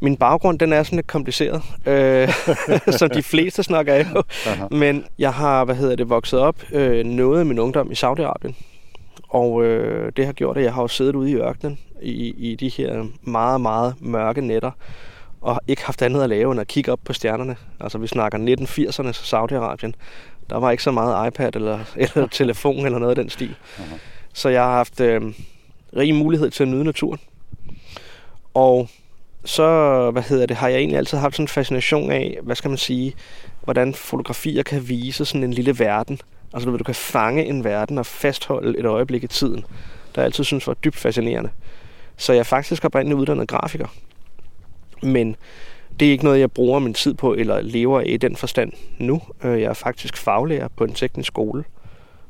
E: Min baggrund, den er sådan lidt kompliceret, øh, som de fleste snakker af.
C: Aha.
E: Men jeg har, hvad hedder det, vokset op øh, noget af min ungdom i Saudi-Arabien. Og øh, det har gjort, at jeg har jo siddet ude i ørkenen i, i de her meget, meget mørke nætter, og ikke haft andet at lave end at kigge op på stjernerne. Altså vi snakker 1980'ernes Saudi-Arabien. Der var ikke så meget iPad eller, eller telefon eller noget af den stil.
C: Aha.
E: Så jeg har haft øh, rig mulighed til at nyde naturen. Og så, hvad hedder det, har jeg egentlig altid haft sådan en fascination af, hvad skal man sige, hvordan fotografier kan vise sådan en lille verden. Altså du, ved, du kan fange en verden og fastholde et øjeblik i tiden. Der jeg altid synes var dybt fascinerende. Så jeg er faktisk oprindeligt uddannet grafiker. Men det er ikke noget, jeg bruger min tid på eller lever i den forstand nu. Øh, jeg er faktisk faglærer på en teknisk skole,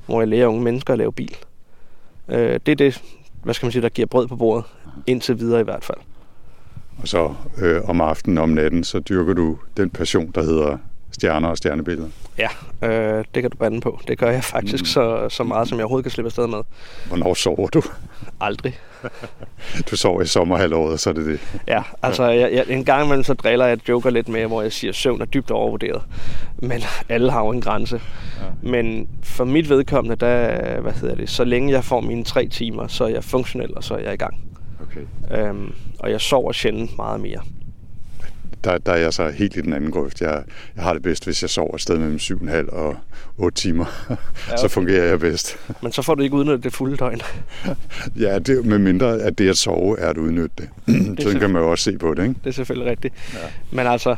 E: hvor jeg lærer unge mennesker at lave bil. Øh, det er det, hvad skal man sige, der giver brød på bordet, indtil videre i hvert fald.
C: Og så øh, om aftenen om natten, så dyrker du den passion, der hedder stjerner og stjernebilleder.
E: Ja, øh, det kan du bande på. Det gør jeg faktisk så, så meget, som jeg overhovedet kan slippe afsted med.
C: Hvornår sover du?
E: Aldrig.
C: Du sover i sommerhalvåret, så er det det.
E: Ja, altså jeg, jeg, en gang imellem så driller jeg joker lidt med, hvor jeg siger, at søvn er dybt overvurderet. Men alle har jo en grænse. Ja. Men for mit vedkommende, der, hvad hedder det, så længe jeg får mine tre timer, så er jeg funktionel, og så er jeg i gang.
C: Okay.
E: Øhm, og jeg sover sjældent meget mere.
C: Der, der er jeg så helt i den anden grøft. Jeg, jeg har det bedst, hvis jeg sover et sted mellem 7,5 og 8 timer. Ja, okay. Så fungerer jeg bedst.
E: Men så får du ikke udnyttet det fulde døgn.
C: Ja, det, med mindre at det at sove er at udnytte det. Sådan kan man jo også se på det, ikke?
E: Det er selvfølgelig rigtigt. Ja. Men altså,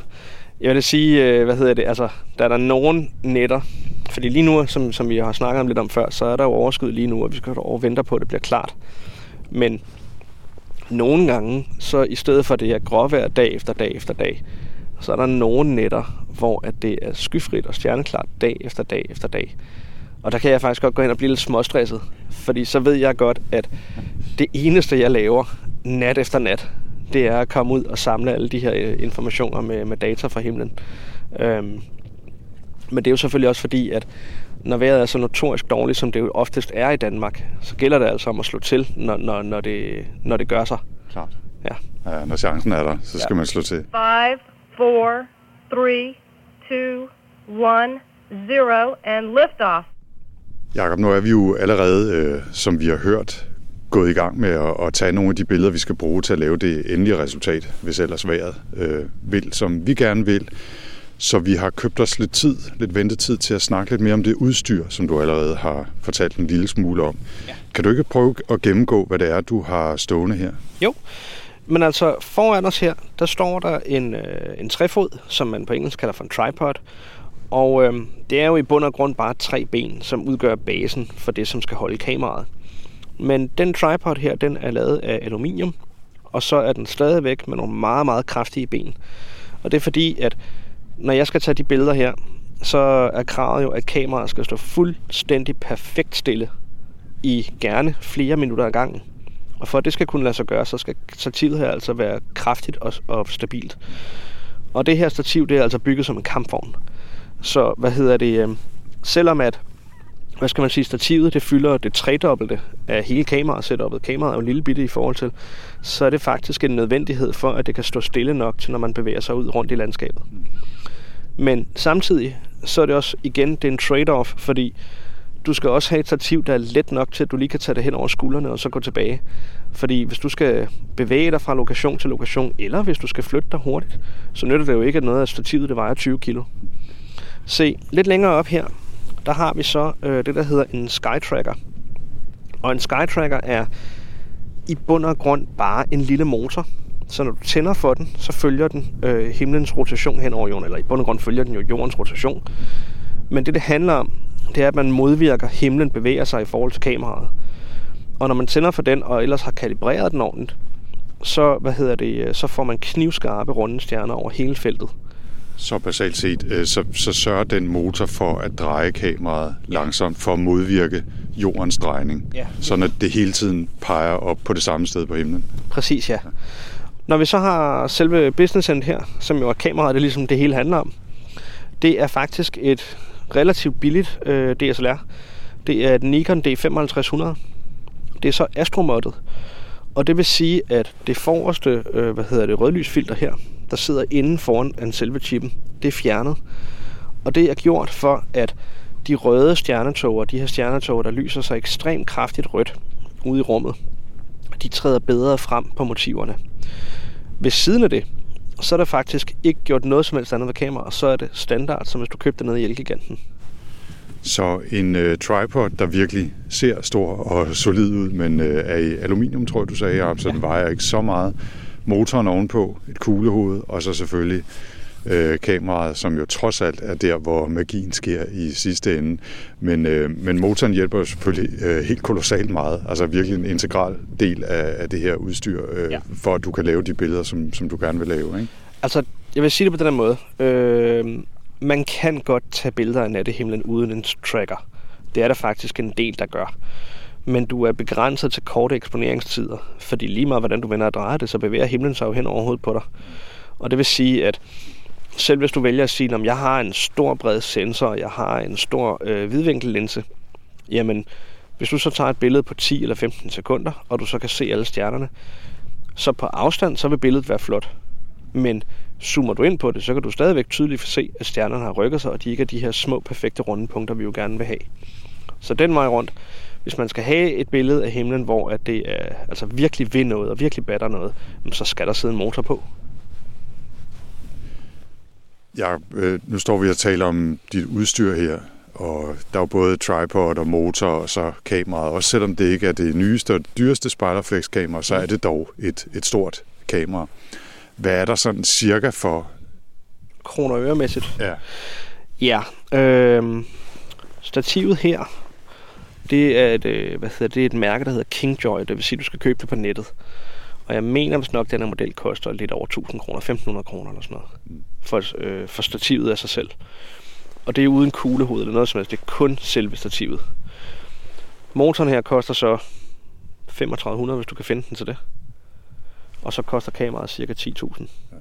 E: jeg vil sige, øh, hvad hedder det, altså, der er der nogen netter, fordi lige nu, som, som vi har snakket om lidt om før, så er der jo overskud lige nu, og vi skal over vente på, at det bliver klart. Men nogle gange, så i stedet for det her gråvejr dag efter dag efter dag, så er der nogle nætter, hvor at det er skyfrit og stjerneklart dag efter dag efter dag. Og der kan jeg faktisk godt gå ind og blive lidt småstresset, fordi så ved jeg godt, at det eneste, jeg laver nat efter nat, det er at komme ud og samle alle de her øh, informationer med, med data fra himlen. Øhm, men det er jo selvfølgelig også fordi, at når vejret er så notorisk dårligt, som det jo oftest er i Danmark, så gælder det altså om at slå til, når, når, når, det, når det gør sig.
C: Klart.
E: Ja.
C: Ja, når chancen er der, så skal
E: Ja.
C: man slå til.
D: Five, four, three, two, one, zero, and liftoff.
C: Jakob, nu er vi jo allerede, øh, som vi har hørt, gået i gang med at, at tage nogle af de billeder, vi skal bruge til at lave det endelige resultat, hvis ellers vejret øh, vil, som vi gerne vil. Så vi har købt os lidt tid, lidt ventetid til at snakke lidt mere om det udstyr, som du allerede har fortalt en lille smule om. Ja. Kan du ikke prøve at gennemgå, hvad det er, du har stående her?
E: Jo, men altså foran os her, der står der en, øh, en trefod, som man på engelsk kalder for en tripod. Og øh, det er jo i bund og grund bare tre ben, som udgør basen for det, som skal holde kameraet. Men den tripod her, den er lavet af aluminium, og så er den stadigvæk med nogle meget, meget kraftige ben. Og det er fordi, at når jeg skal tage de billeder her, så er kravet jo, at kameraet skal stå fuldstændig perfekt stille i gerne flere minutter ad gangen. Og for at det skal kunne lade sig gøre, så skal stativet her altså være kraftigt og, og stabilt. Og det her stativ, det er altså bygget som en kampvogn. Så hvad hedder det, øh, selvom at, hvad skal man sige, stativet det fylder det tredobbelte af hele kamerasetupet, kameraet er jo en lille bitte i forhold til, så er det faktisk en nødvendighed for, at det kan stå stille nok til, når man bevæger sig ud rundt i landskabet. Men samtidig, så er det også igen, det er en trade-off, fordi du skal også have et stativ, der er let nok til, at du lige kan tage det hen over skuldrene og så gå tilbage. Fordi hvis du skal bevæge dig fra lokation til lokation, eller hvis du skal flytte dig hurtigt, så nytter det jo ikke, at noget af stativet det vejer 20 kilo. Se, lidt længere op her, der har vi så øh, det, der hedder en Skytracker. Og en Skytracker er i bund og grund bare en lille motor. Så når du tænder for den, så følger den øh, himlens rotation hen over jorden, eller i bund og grund følger den jo jordens rotation. Men det, det handler om, det er, at man modvirker, at himlen bevæger sig i forhold til kameraet. Og når man tænder for den, og ellers har kalibreret den ordentligt, så, hvad hedder det, øh, så får man knivskarpe runde stjerner over hele feltet.
C: Så basalt set, øh, så, så sørger den motor for at dreje kameraet langsomt for at modvirke jordens drejning.
E: Ja.
C: Sådan at det hele tiden peger op på det samme sted på himlen.
E: Præcis, ja. Når vi så har selve business end her, som jo er kameraet, det er ligesom det hele handler om, det er faktisk et relativt billigt øh, DSLR. Det er et Nikon D5500. Det er så astromoddet. Og det vil sige, at det forreste øh, hvad hedder det, rødlysfilter her, der sidder inden foran en selve chippen, det er fjernet. Og det er gjort for, at de røde stjernetåger, de her stjernetåger, der lyser sig ekstremt kraftigt rødt ude i rummet, de træder bedre frem på motiverne. Ved siden af det, så er der faktisk ikke gjort noget som helst andet ved kameraet, så er det standard, som hvis du købte det nede i Elgiganten.
C: Så en øh, tripod, der virkelig ser stor og solid ud, men øh, er i aluminium, tror jeg, du sagde, Jacob, så ja. den vejer ikke så meget. Motoren ovenpå, et kuglehoved, og så selvfølgelig øh, kameraet, som jo trods alt er der, hvor magien sker i sidste ende. Men, øh, men motoren hjælper jo selvfølgelig øh, helt kolossalt meget. Altså virkelig en integral del af, af det her udstyr, øh, ja. for at du kan lave de billeder, som, som du gerne vil lave. Ikke?
E: Altså, jeg vil sige det på den her måde. Øh, man kan godt tage billeder af nattehimlen uden en tracker. Det er der faktisk en del, der gør. Men du er begrænset til korte eksponeringstider, fordi lige meget hvordan du vender og drejer det, så bevæger himlen sig jo hen over hovedet på dig. Og det vil sige, at selv hvis du vælger at sige, at jeg har en stor bred sensor, og jeg har en stor øh, hvidvinkellinse, jamen hvis du så tager et billede på 10 eller 15 sekunder, og du så kan se alle stjernerne, så på afstand, så vil billedet være flot. Men zoomer du ind på det, så kan du stadigvæk tydeligt se, at stjernerne har rykket sig, og de ikke er de her små, perfekte runde punkter, vi jo gerne vil have. Så den vej rundt, hvis man skal have et billede af himlen, hvor at det er, altså virkelig vil noget, og virkelig batter noget, så skal der sidde en motor på.
C: Ja, øh, nu står vi og taler om dit udstyr her, og der er jo både tripod og motor og så kameraet. Også selvom det ikke er det nyeste og dyreste spejlerflex-kamera, så er det dog et, et stort kamera. Hvad er der sådan cirka for?
E: Kroner øremæssigt?
C: Ja.
E: Ja, øh, stativet her, det er, et, øh, hvad hedder, det er et mærke, der hedder Kingjoy, det vil sige, at du skal købe det på nettet. Og jeg mener hvis nok, at denne model koster lidt over 1000 kroner, 1500 kroner eller sådan noget, mm. for, øh, for stativet af sig selv. Og det er uden kuglehoved eller noget som helst, det er kun selve stativet. Motoren her koster så 3500, hvis du kan finde den til det. Og så koster kameraet cirka 10.000. Ja.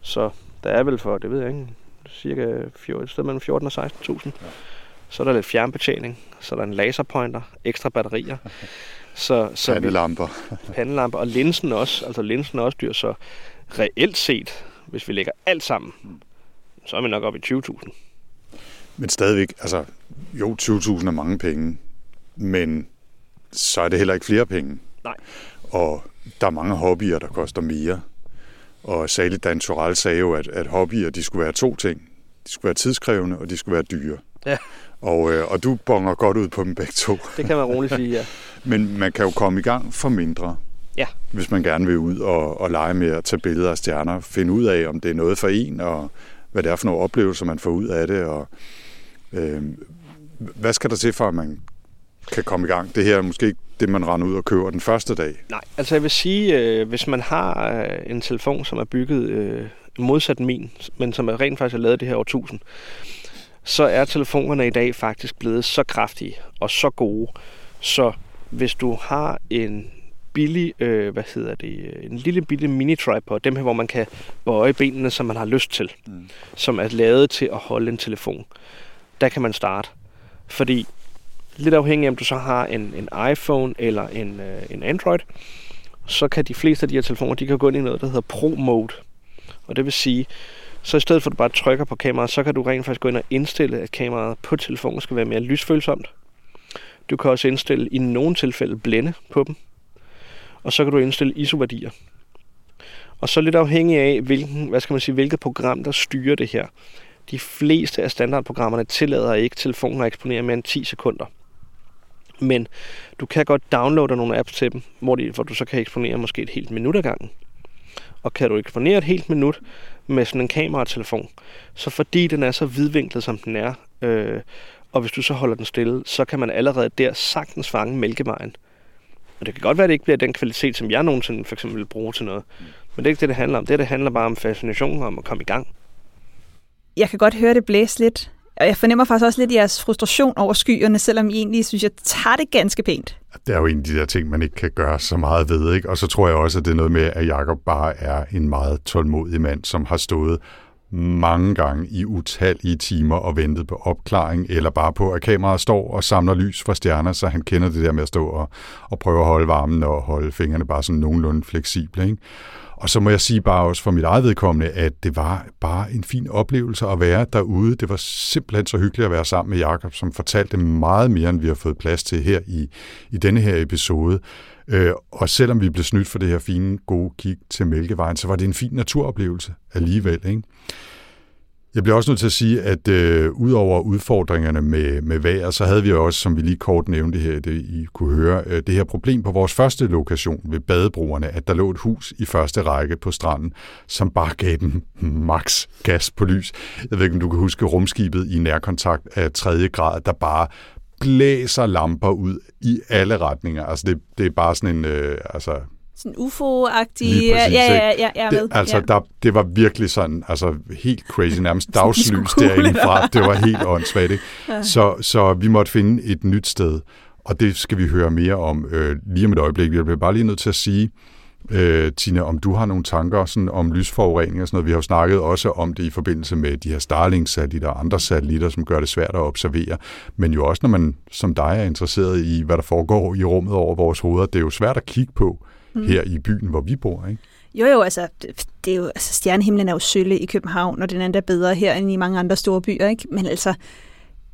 E: Så der er vel for, det ved jeg ikke, cirka 14, et sted mellem 14 og 16.000. Ja. Så er der lidt fjernbetjening, så er der en laserpointer, ekstra batterier.
C: Så, så pandelamper.
E: Vi, pandelamper, og linsen også, altså linsen er også dyr, så reelt set, hvis vi lægger alt sammen, så er vi nok oppe i 20.000.
C: Men stadigvæk, altså, jo, 20.000 er mange penge, men så er det heller ikke flere penge.
E: Nej.
C: Og der er mange hobbyer, der koster mere. Og særligt Dan Torell sagde jo, at, at hobbyer, de skulle være to ting. De skulle være tidskrævende, og de skulle være dyre.
E: Ja.
C: Og, øh, og du bonger godt ud på dem begge to.
E: Det kan man roligt sige, ja.
C: Men man kan jo komme i gang for mindre.
E: Ja.
C: Hvis man gerne vil ud og, og lege med at tage billeder af stjerner. Finde ud af, om det er noget for en, og hvad det er for nogle oplevelser, man får ud af det. Og, øh, hvad skal der til for, at man kan komme i gang? Det her er måske ikke det, man render ud og køber den første dag.
E: Nej, altså jeg vil sige, øh, hvis man har øh, en telefon, som er bygget øh, modsat min, men som er rent faktisk er lavet det her årtusind, så er telefonerne i dag faktisk blevet så kraftige og så gode, så hvis du har en billig, øh, hvad hedder det, en lille billig mini tripod, dem her, hvor man kan bøje benene, som man har lyst til, mm. som er lavet til at holde en telefon, der kan man starte. Fordi lidt afhængig af, om du så har en, en iPhone eller en, øh, en Android, så kan de fleste af de her telefoner, de kan gå ind i noget, der hedder Pro Mode. Og det vil sige, så i stedet for at du bare trykker på kameraet, så kan du rent faktisk gå ind og indstille, at kameraet på telefonen skal være mere lysfølsomt. Du kan også indstille i nogle tilfælde blænde på dem. Og så kan du indstille ISO-værdier. Og så lidt afhængig af, hvilken, hvad skal man sige, hvilket program, der styrer det her. De fleste af standardprogrammerne tillader ikke telefonen at eksponere mere end 10 sekunder. Men du kan godt downloade nogle apps til dem, hvor, de, hvor du så kan eksponere måske et helt minut ad gangen. Og kan du eksponere et helt minut med sådan en kameratelefon, så fordi den er så vidvinklet, som den er, øh, og hvis du så holder den stille, så kan man allerede der sagtens fange mælkevejen. Og det kan godt være, at det ikke bliver den kvalitet, som jeg nogensinde for eksempel vil bruge til noget. Men det er ikke det, det handler om. Det, det handler bare om fascination om at komme i gang.
B: Jeg kan godt høre det blæse lidt. Og jeg fornemmer faktisk også lidt jeres frustration over skyerne, selvom I egentlig synes, jeg tager det ganske pænt.
C: Det er jo en af de der ting, man ikke kan gøre så meget ved. Ikke? Og så tror jeg også, at det er noget med, at Jakob bare er en meget tålmodig mand, som har stået mange gange i utallige timer og ventet på opklaring, eller bare på, at kameraet står og samler lys fra stjerner, så han kender det der med at stå og, og prøve at holde varmen og holde fingrene bare sådan nogenlunde fleksible. Ikke? Og så må jeg sige bare også for mit eget vedkommende, at det var bare en fin oplevelse at være derude. Det var simpelthen så hyggeligt at være sammen med Jakob, som fortalte meget mere, end vi har fået plads til her i, i denne her episode. Øh, og selvom vi blev snydt for det her fine, gode kig til Mælkevejen, så var det en fin naturoplevelse alligevel. Ikke? Jeg bliver også nødt til at sige, at øh, udover udfordringerne med, med vejr, så havde vi også, som vi lige kort nævnte her, det I kunne høre, øh, det her problem på vores første lokation ved badebroerne, at der lå et hus i første række på stranden, som bare gav dem max gas på lys. Jeg ved ikke, om du kan huske rumskibet i nærkontakt af tredje grad, der bare blæser lamper ud i alle retninger. Altså det, det er bare sådan en, øh, altså
B: sådan UFO-agtig. Ja, ja, ja, ja,
C: det, altså,
B: ja.
C: der, det var virkelig sådan, altså helt crazy, nærmest dagslys derindefra. Det var helt åndssvagt. Ikke? Så, så vi måtte finde et nyt sted, og det skal vi høre mere om øh, lige om et øjeblik. Jeg bliver bare lige nødt til at sige, øh, Tina, om du har nogle tanker sådan, om lysforurening og sådan noget. Vi har jo snakket også om det i forbindelse med de her Starlink-satellitter og andre satellitter, som gør det svært at observere. Men jo også, når man som dig er interesseret i, hvad der foregår i rummet over vores hoveder, det er jo svært at kigge på mm. her i byen, hvor vi bor, ikke?
B: Jo, jo, altså, det, er jo, altså stjernehimlen er jo sølle i København, og den er bedre her end i mange andre store byer, ikke? Men altså,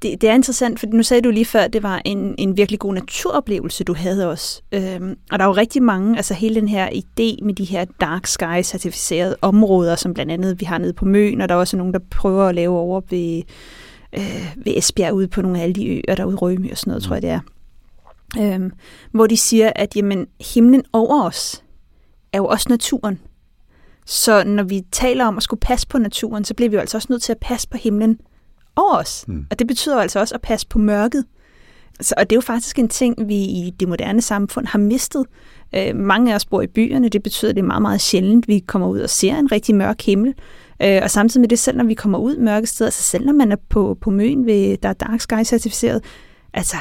B: det, det er interessant, for nu sagde du lige før, at det var en, en virkelig god naturoplevelse, du havde også. Øhm, og der er jo rigtig mange, altså hele den her idé med de her dark sky certificerede områder, som blandt andet vi har nede på Møn, og der er også nogen, der prøver at lave over ved, øh, ved Esbjerg ude på nogle af alle de øer, der ude Rømø og sådan noget, tror jeg det er. Øhm, hvor de siger, at jamen, himlen over os er jo også naturen. Så når vi taler om at skulle passe på naturen, så bliver vi jo altså også nødt til at passe på himlen over os. Mm. Og det betyder altså også at passe på mørket. Så, og det er jo faktisk en ting, vi i det moderne samfund har mistet. Øh, mange af os bor i byerne, det betyder, at det er meget, meget sjældent, vi kommer ud og ser en rigtig mørk himmel. Øh, og samtidig med det, selv når vi kommer ud mørke steder, altså selv når man er på, på Møn, ved, der er Dark Sky certificeret, altså,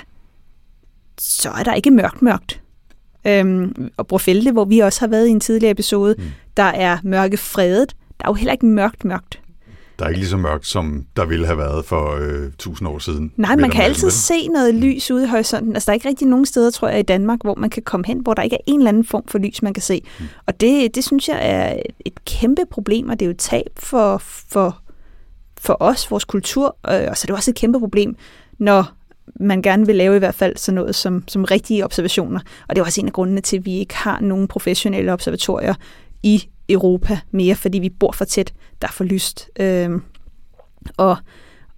B: så er der ikke mørkt mørkt. Øhm, og Brofelde, hvor vi også har været i en tidligere episode, mm. der er mørke fredet. Der er jo heller ikke mørkt mørkt.
C: Der er ikke lige så mørkt, som der ville have været for øh, tusind år siden.
B: Nej, man kan altid se noget lys ude i horisonten. Altså, der er ikke rigtig nogen steder, tror jeg, i Danmark, hvor man kan komme hen, hvor der ikke er en eller anden form for lys, man kan se. Mm. Og det, det synes jeg er et kæmpe problem, og det er jo et tab for, for, for os, vores kultur, øh, og så er det også et kæmpe problem, når man gerne vil lave i hvert fald sådan noget som, som rigtige observationer. Og det er også en af grundene til, at vi ikke har nogen professionelle observatorier i Europa mere, fordi vi bor for tæt, der er for lyst. Øhm, og,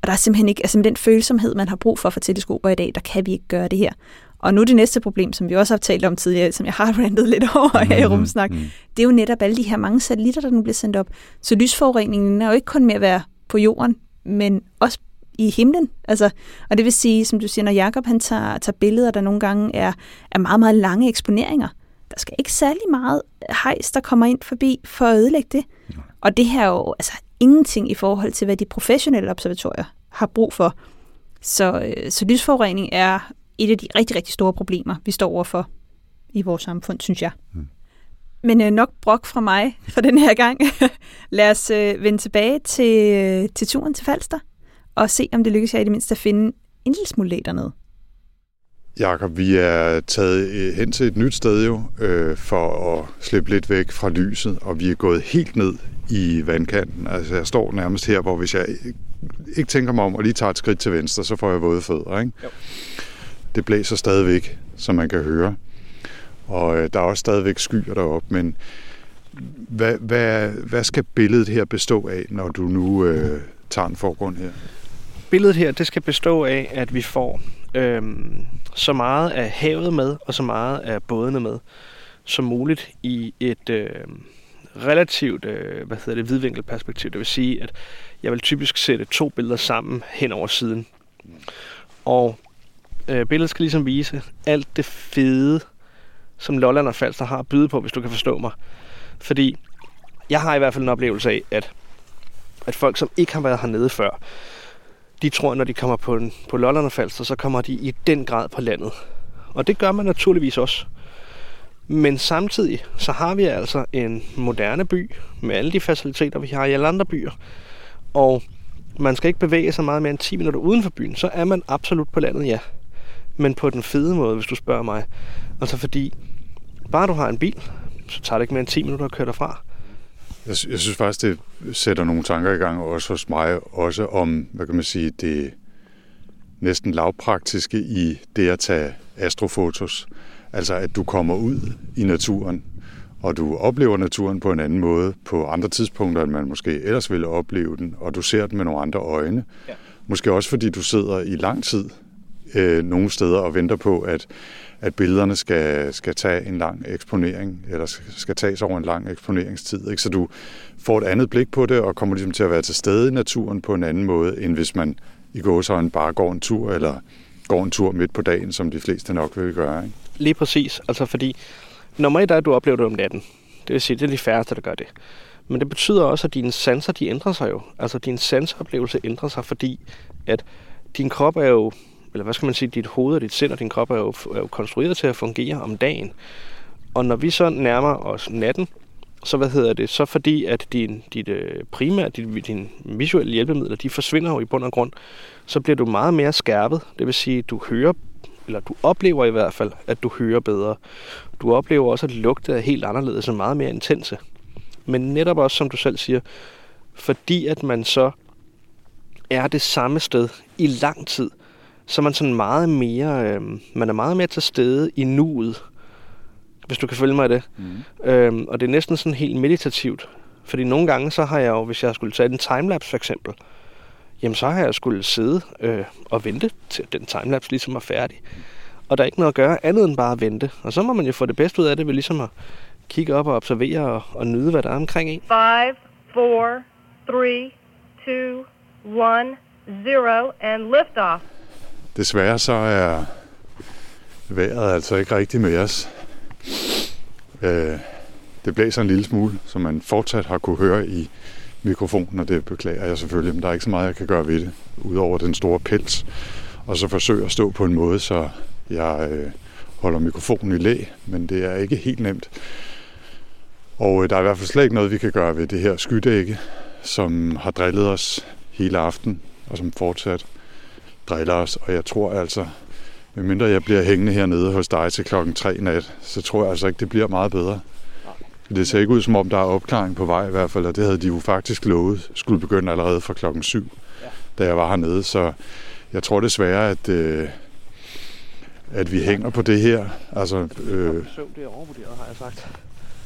B: og der er simpelthen ikke, altså med den følsomhed, man har brug for for teleskoper i dag, der kan vi ikke gøre det her. Og nu det næste problem, som vi også har talt om tidligere, som jeg har randet lidt over her i
C: Mhm,
B: Rumsnak, det er jo netop alle de her mange satellitter, der nu bliver sendt op. Så lysforureningen er jo ikke kun med at være på jorden, men også i himlen. Altså, og det vil sige, som du siger, når Jakob han tager, tager billeder, der nogle gange er, er meget, meget lange eksponeringer, der skal ikke særlig meget hejs, der kommer ind forbi for at ødelægge det. Og det her er jo altså, ingenting i forhold til, hvad de professionelle observatorier har brug for. Så, øh, så lysforurening er et af de rigtig, rigtig store problemer, vi står overfor i vores samfund, synes jeg. Mm. Men øh, nok brok fra mig for den her gang. Lad os øh, vende tilbage til, øh, til turen til Falster og se, om det lykkes jer i det mindste at finde en lille smule læg dernede.
C: Jakob, vi er taget øh, hen til et nyt sted jo, øh, for at slippe lidt væk fra lyset, og vi er gået helt ned i vandkanten. Altså jeg står nærmest her, hvor hvis jeg ikke tænker mig om og lige tager et skridt til venstre, så får jeg våde fødder. Ikke? Jo. Det blæser stadigvæk, som man kan høre. Og øh, der er også stadigvæk skyer deroppe, men hvad, hvad, hvad skal billedet her bestå af, når du nu øh, tager en forgrund her?
E: Billedet her, det skal bestå af, at vi får øhm, så meget af havet med, og så meget af bådene med, som muligt i et øh, relativt øh, hvad hedder det, vidvinkelperspektiv. Det vil sige, at jeg vil typisk sætte to billeder sammen hen over siden. Og øh, billedet skal ligesom vise alt det fede, som Lolland og Falster har at byde på, hvis du kan forstå mig. Fordi jeg har i hvert fald en oplevelse af, at, at folk, som ikke har været hernede før, de tror, at når de kommer på, en, på Lolland og Falster, så kommer de i den grad på landet. Og det gør man naturligvis også. Men samtidig så har vi altså en moderne by med alle de faciliteter, vi har i alle andre byer. Og man skal ikke bevæge sig meget mere end 10 minutter uden for byen, så er man absolut på landet, ja. Men på den fede måde, hvis du spørger mig. Altså fordi, bare du har en bil, så tager det ikke mere end 10 minutter at køre derfra.
C: Jeg, jeg synes faktisk, det sætter nogle tanker i gang også hos mig, også om, hvad kan man sige, det næsten lavpraktiske i det at tage astrofotos. Altså at du kommer ud i naturen, og du oplever naturen på en anden måde på andre tidspunkter, end man måske ellers ville opleve den, og du ser den med nogle andre øjne. Ja. Måske også fordi du sidder i lang tid øh, nogle steder og venter på, at, at billederne skal, skal tage en lang eksponering, eller skal tages over en lang eksponeringstid. Ikke? Så du får et andet blik på det, og kommer ligesom til at være til stede i naturen på en anden måde, end hvis man i gåsøjne bare går en tur, eller går en tur midt på dagen, som de fleste nok vil gøre. Ikke?
E: Lige præcis. Altså fordi, nummer et er, at du oplever det om natten. Det vil sige, det er de færreste, der gør det. Men det betyder også, at dine sanser, de ændrer sig jo. Altså din sansoplevelse ændrer sig, fordi at din krop er jo, eller hvad skal man sige, dit hoved og dit sind og din krop er jo, er jo konstrueret til at fungere om dagen. Og når vi så nærmer os natten, så hvad hedder det, så fordi at din, dit øh, primære, dit, din visuelle hjælpemidler, de forsvinder jo i bund og grund, så bliver du meget mere skærpet. Det vil sige, du hører, eller du oplever i hvert fald, at du hører bedre. Du oplever også, at lugte er helt anderledes og meget mere intense. Men netop også, som du selv siger, fordi at man så er det samme sted i lang tid, så er man sådan meget mere, øh, man er meget mere til stede i nuet, hvis du kan følge mig i det. Mm. Øhm, og det er næsten sådan helt meditativt. Fordi nogle gange, så har jeg jo, hvis jeg skulle tage en timelapse for eksempel, jamen så har jeg skulle sidde øh, og vente til den timelapse ligesom er færdig. Og der er ikke noget at gøre andet end bare at vente. Og så må man jo få det bedste ud af det ved ligesom at kigge op og observere og, og nyde, hvad der er omkring en.
D: 5, 4, 3, 2, 1, 0, and lift off.
C: Desværre så er vejret altså ikke rigtig med os. Øh, det blæser en lille smule, som man fortsat har kunne høre i mikrofonen, og det beklager jeg selvfølgelig, men der er ikke så meget, jeg kan gøre ved det, udover den store pels. Og så forsøge at stå på en måde, så jeg øh, holder mikrofonen i læ, men det er ikke helt nemt. Og øh, der er i hvert fald slet ikke noget, vi kan gøre ved det her skydække, som har drillet os hele aften, og som fortsat driller os. Og jeg tror altså, medmindre jeg bliver hængende hernede hos dig til klokken 3 nat, så tror jeg altså ikke, det bliver meget bedre. Det ser ikke ud, som om der er opklaring på vej i hvert fald, og det havde de jo faktisk lovet skulle begynde allerede fra klokken 7, da jeg var hernede. Så jeg tror desværre, at, øh, at vi hænger på det her. Altså,
E: øh, Søvn, det er overvurderet, har jeg sagt.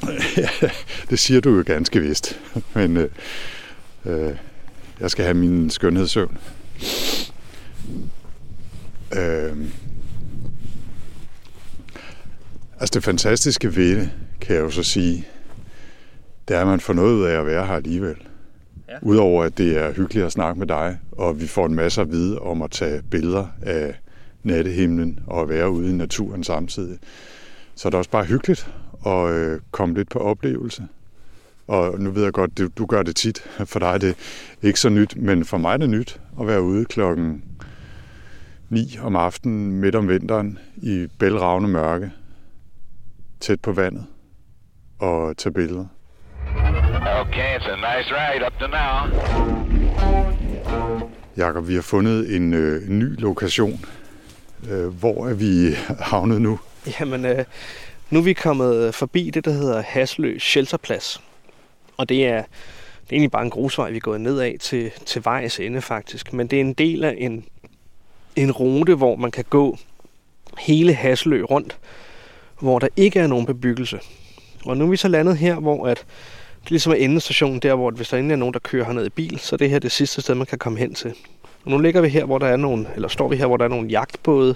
C: det siger du jo ganske vist. Men øh, øh, jeg skal have min skønhedssøvn. Øh, altså det fantastiske ved det, kan jeg jo så sige, det er, at man får noget ud af at være her alligevel. Ja. Udover at det er hyggeligt at snakke med dig, og vi får en masse at vide om at tage billeder af nattehimlen og at være ude i naturen samtidig. Så er det også bare hyggeligt at øh, komme lidt på oplevelse. Og nu ved jeg godt, du, du gør det tit. For dig er det ikke så nyt, men for mig er det nyt at være ude klokken 9 om aftenen midt om vinteren i bælragende mørke, tæt på vandet og tage billeder.
A: Okay, it's a nice ride up to now.
C: Jakob, vi har fundet en, øh, ny lokation. Øh, hvor er vi havnet nu?
E: Jamen, øh, nu er vi kommet forbi det, der hedder Haslø Shelterplads. Og det er, det er egentlig bare en grusvej, vi er gået nedad til, til vejs ende faktisk. Men det er en del af en, en rute, hvor man kan gå hele Haslø rundt, hvor der ikke er nogen bebyggelse. Og nu er vi så landet her, hvor at det ligesom er endestationen der, hvor hvis der endelig er nogen, der kører herned i bil, så det her det sidste sted, man kan komme hen til. Og nu ligger vi her, hvor der er nogle, eller står vi her, hvor der er nogle jagtbåde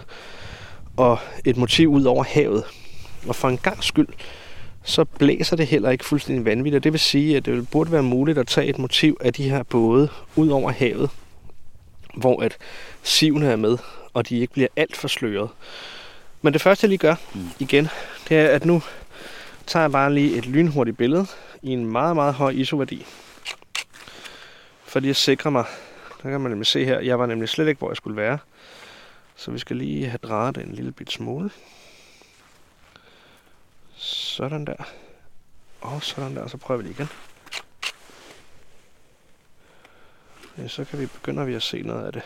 E: og et motiv ud over havet. Og for en gang skyld, så blæser det heller ikke fuldstændig vanvittigt. Det vil sige, at det burde være muligt at tage et motiv af de her både ud over havet, hvor at sivene er med, og de ikke bliver alt for sløret. Men det første, jeg lige gør mm. igen, det er, at nu tager jeg bare lige et lynhurtigt billede i en meget, meget høj ISO-værdi. For lige at sikre mig, der kan man nemlig se her, jeg var nemlig slet ikke, hvor jeg skulle være. Så vi skal lige have drejet det en lille bit smule. Sådan der. Og sådan der, så prøver vi det igen. Ja, så kan vi begynder vi at se noget af det.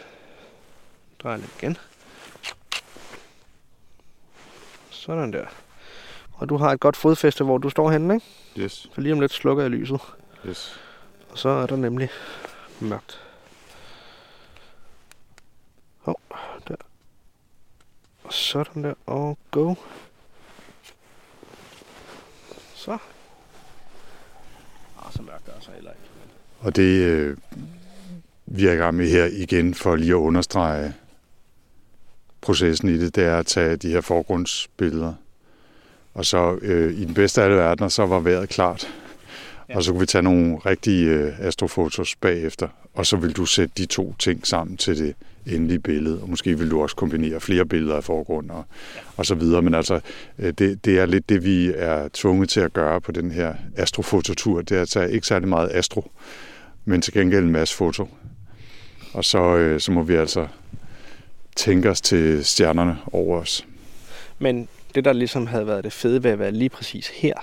E: Drej lidt igen. Sådan der. Og du har et godt fodfæste, hvor du står henne, ikke?
C: Yes,
E: For lige om lidt slukker jeg lyset.
C: yes.
E: Og så er der nemlig mørkt. Hov, der. Og sådan der, og go. Så. Ah, så mørkt er så heller ikke.
C: Og det øh, vi er i gang med her igen for lige at understrege processen i det, det er at tage de her forgrundsbilleder. Og så øh, i den bedste af alle verdener, så var vejret klart. Ja. Og så kunne vi tage nogle rigtige øh, astrofotos bagefter. Og så vil du sætte de to ting sammen til det endelige billede. Og måske vil du også kombinere flere billeder af forgrund og, og så videre. Men altså, øh, det, det er lidt det, vi er tvunget til at gøre på den her astrofototur. Det er at tage ikke særlig meget astro, men til gengæld en masse foto. Og så, øh, så må vi altså tænke os til stjernerne over os.
E: Men det, der ligesom havde været det fede ved at være lige præcis her,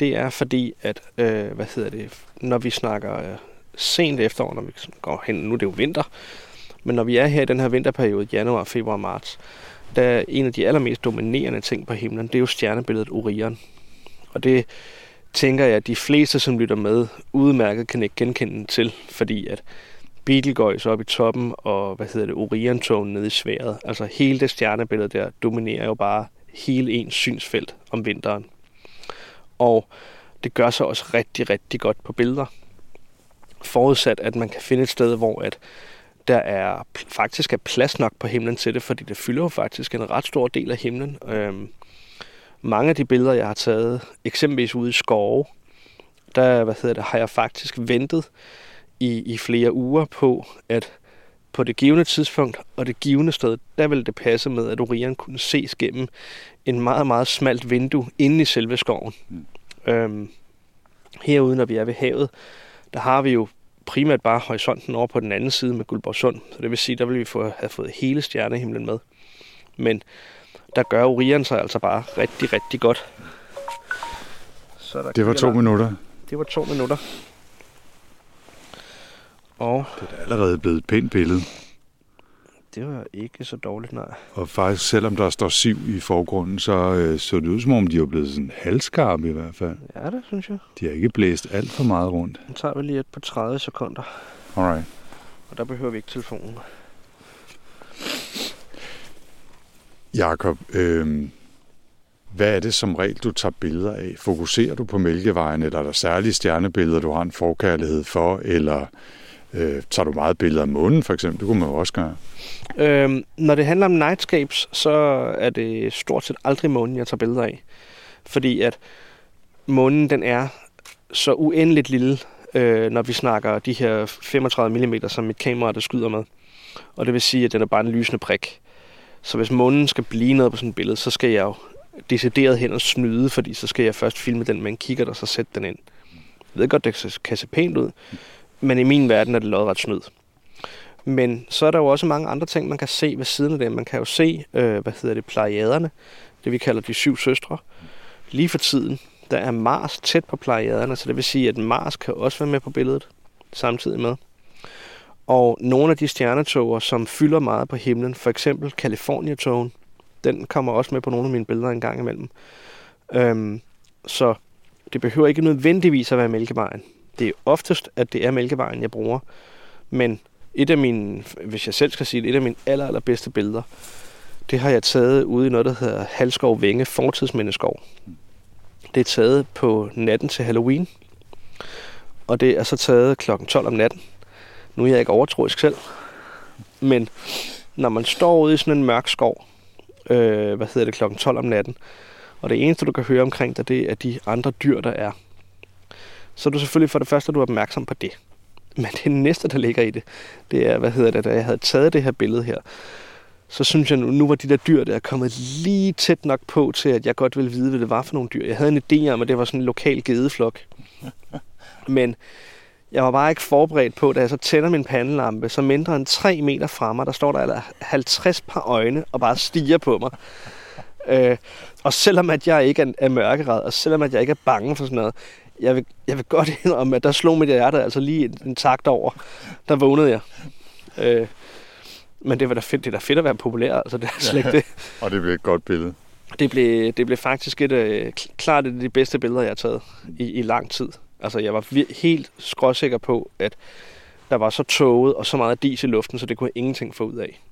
E: det er fordi, at, øh, hvad hedder det, når vi snakker øh, sent efterår, når vi går hen, nu er det jo vinter, men når vi er her i den her vinterperiode, januar, februar, marts, der er en af de allermest dominerende ting på himlen, det er jo stjernebilledet Orion. Og det tænker jeg, at de fleste, som lytter med, udmærket kan ikke genkende til, fordi at Betelgeuse oppe i toppen, og hvad hedder det, Orion-togen nede i sværet. Altså hele det stjernebillede der dominerer jo bare hele ens synsfelt om vinteren. Og det gør sig også rigtig, rigtig godt på billeder. Forudsat, at man kan finde et sted, hvor at der er faktisk er plads nok på himlen til det, fordi det fylder jo faktisk en ret stor del af himlen. Øhm, mange af de billeder, jeg har taget, eksempelvis ude i skove, der hvad hedder det, har jeg faktisk ventet i, i flere uger på, at på det givende tidspunkt og det givende sted, der ville det passe med, at Orion kunne ses gennem en meget, meget smalt vindue inde i selve skoven. Mm. Øhm, herude, når vi er ved havet, der har vi jo primært bare horisonten over på den anden side med Guldborgsund. Så det vil sige, der vil vi få, have fået hele stjernehimlen med. Men der gør Orion sig altså bare rigtig, rigtig godt. Så der
C: Det var to minutter.
E: Det var to minutter. Og
C: Det er da allerede blevet et pænt billede.
E: det var ikke så dårligt, nej.
C: Og faktisk, selvom der står siv i forgrunden, så øh, så det ud som om, de er blevet sådan halvskarpe i hvert fald.
E: Ja, det synes jeg.
C: De har ikke blæst alt for meget rundt.
E: Nu tager vi lige et på 30 sekunder,
C: Alright.
E: og der behøver vi ikke telefonen.
C: Jakob, øh, hvad er det som regel, du tager billeder af? Fokuserer du på Mælkevejen, eller er der særlige stjernebilleder, du har en forkærlighed for, eller øh, tager du meget billeder af månen, for eksempel? Det kunne man jo også gøre.
E: Øhm, når det handler om nightscapes, så er det stort set aldrig månen, jeg tager billeder af. Fordi at månen, den er så uendeligt lille, øh, når vi snakker de her 35 mm, som mit kamera der skyder med. Og det vil sige, at den er bare en lysende prik. Så hvis månen skal blive noget på sådan et billede, så skal jeg jo decideret hen og snyde, fordi så skal jeg først filme den med en der, og så sætte den ind. Jeg ved godt, det kan se pænt ud, men i min verden er det lodret snyd. Men så er der jo også mange andre ting, man kan se ved siden af det. Man kan jo se, øh, hvad hedder det, plejaderne, det vi kalder de syv søstre. Lige for tiden, der er Mars tæt på plejaderne, så det vil sige, at Mars kan også være med på billedet samtidig med. Og nogle af de stjernetoger, som fylder meget på himlen, for eksempel California-togen, den kommer også med på nogle af mine billeder en gang imellem. Øhm, så det behøver ikke nødvendigvis at være Mælkevejen. Det er oftest, at det er Mælkevejen, jeg bruger. Men et af mine, hvis jeg selv skal sige det, et af mine aller, allerbedste billeder, det har jeg taget ude i noget, der hedder Halskov Vænge Fortidsmindeskov. Det er taget på natten til Halloween, og det er så taget klokken 12 om natten. Nu er jeg ikke overtroisk selv, men når man står ude i sådan en mørk skov, øh, hvad hedder det, klokken 12 om natten, og det eneste, du kan høre omkring dig, det er de andre dyr, der er. Så er du selvfølgelig for det første, at du er opmærksom på det. Men det næste, der ligger i det, det er, hvad hedder det, da jeg havde taget det her billede her, så synes jeg nu, nu var de der dyr der kommet lige tæt nok på til, at jeg godt ville vide, hvad det var for nogle dyr. Jeg havde en idé om, at det var sådan en lokal gedeflok. Men jeg var bare ikke forberedt på, da jeg så tænder min pandelampe, så mindre end 3 meter fra mig, der står der altså 50 par øjne og bare stiger på mig. Øh, og selvom at jeg ikke er, er mørkeret, og selvom at jeg ikke er bange for sådan noget, jeg vil, jeg vil godt indrømme, at der slog mit hjerte altså lige en, en takt over. Der vågnede jeg. Øh, men det var da fedt, det er da fedt at være populær, altså det er slet ikke det.
C: Og det blev et godt billede.
E: Det blev, det blev faktisk et, øh, kl- klart et af de bedste billeder, jeg har taget i, i lang tid. Altså, jeg var helt skråsikker på, at der var så tåget og så meget dis i luften, så det kunne jeg ingenting få ud af.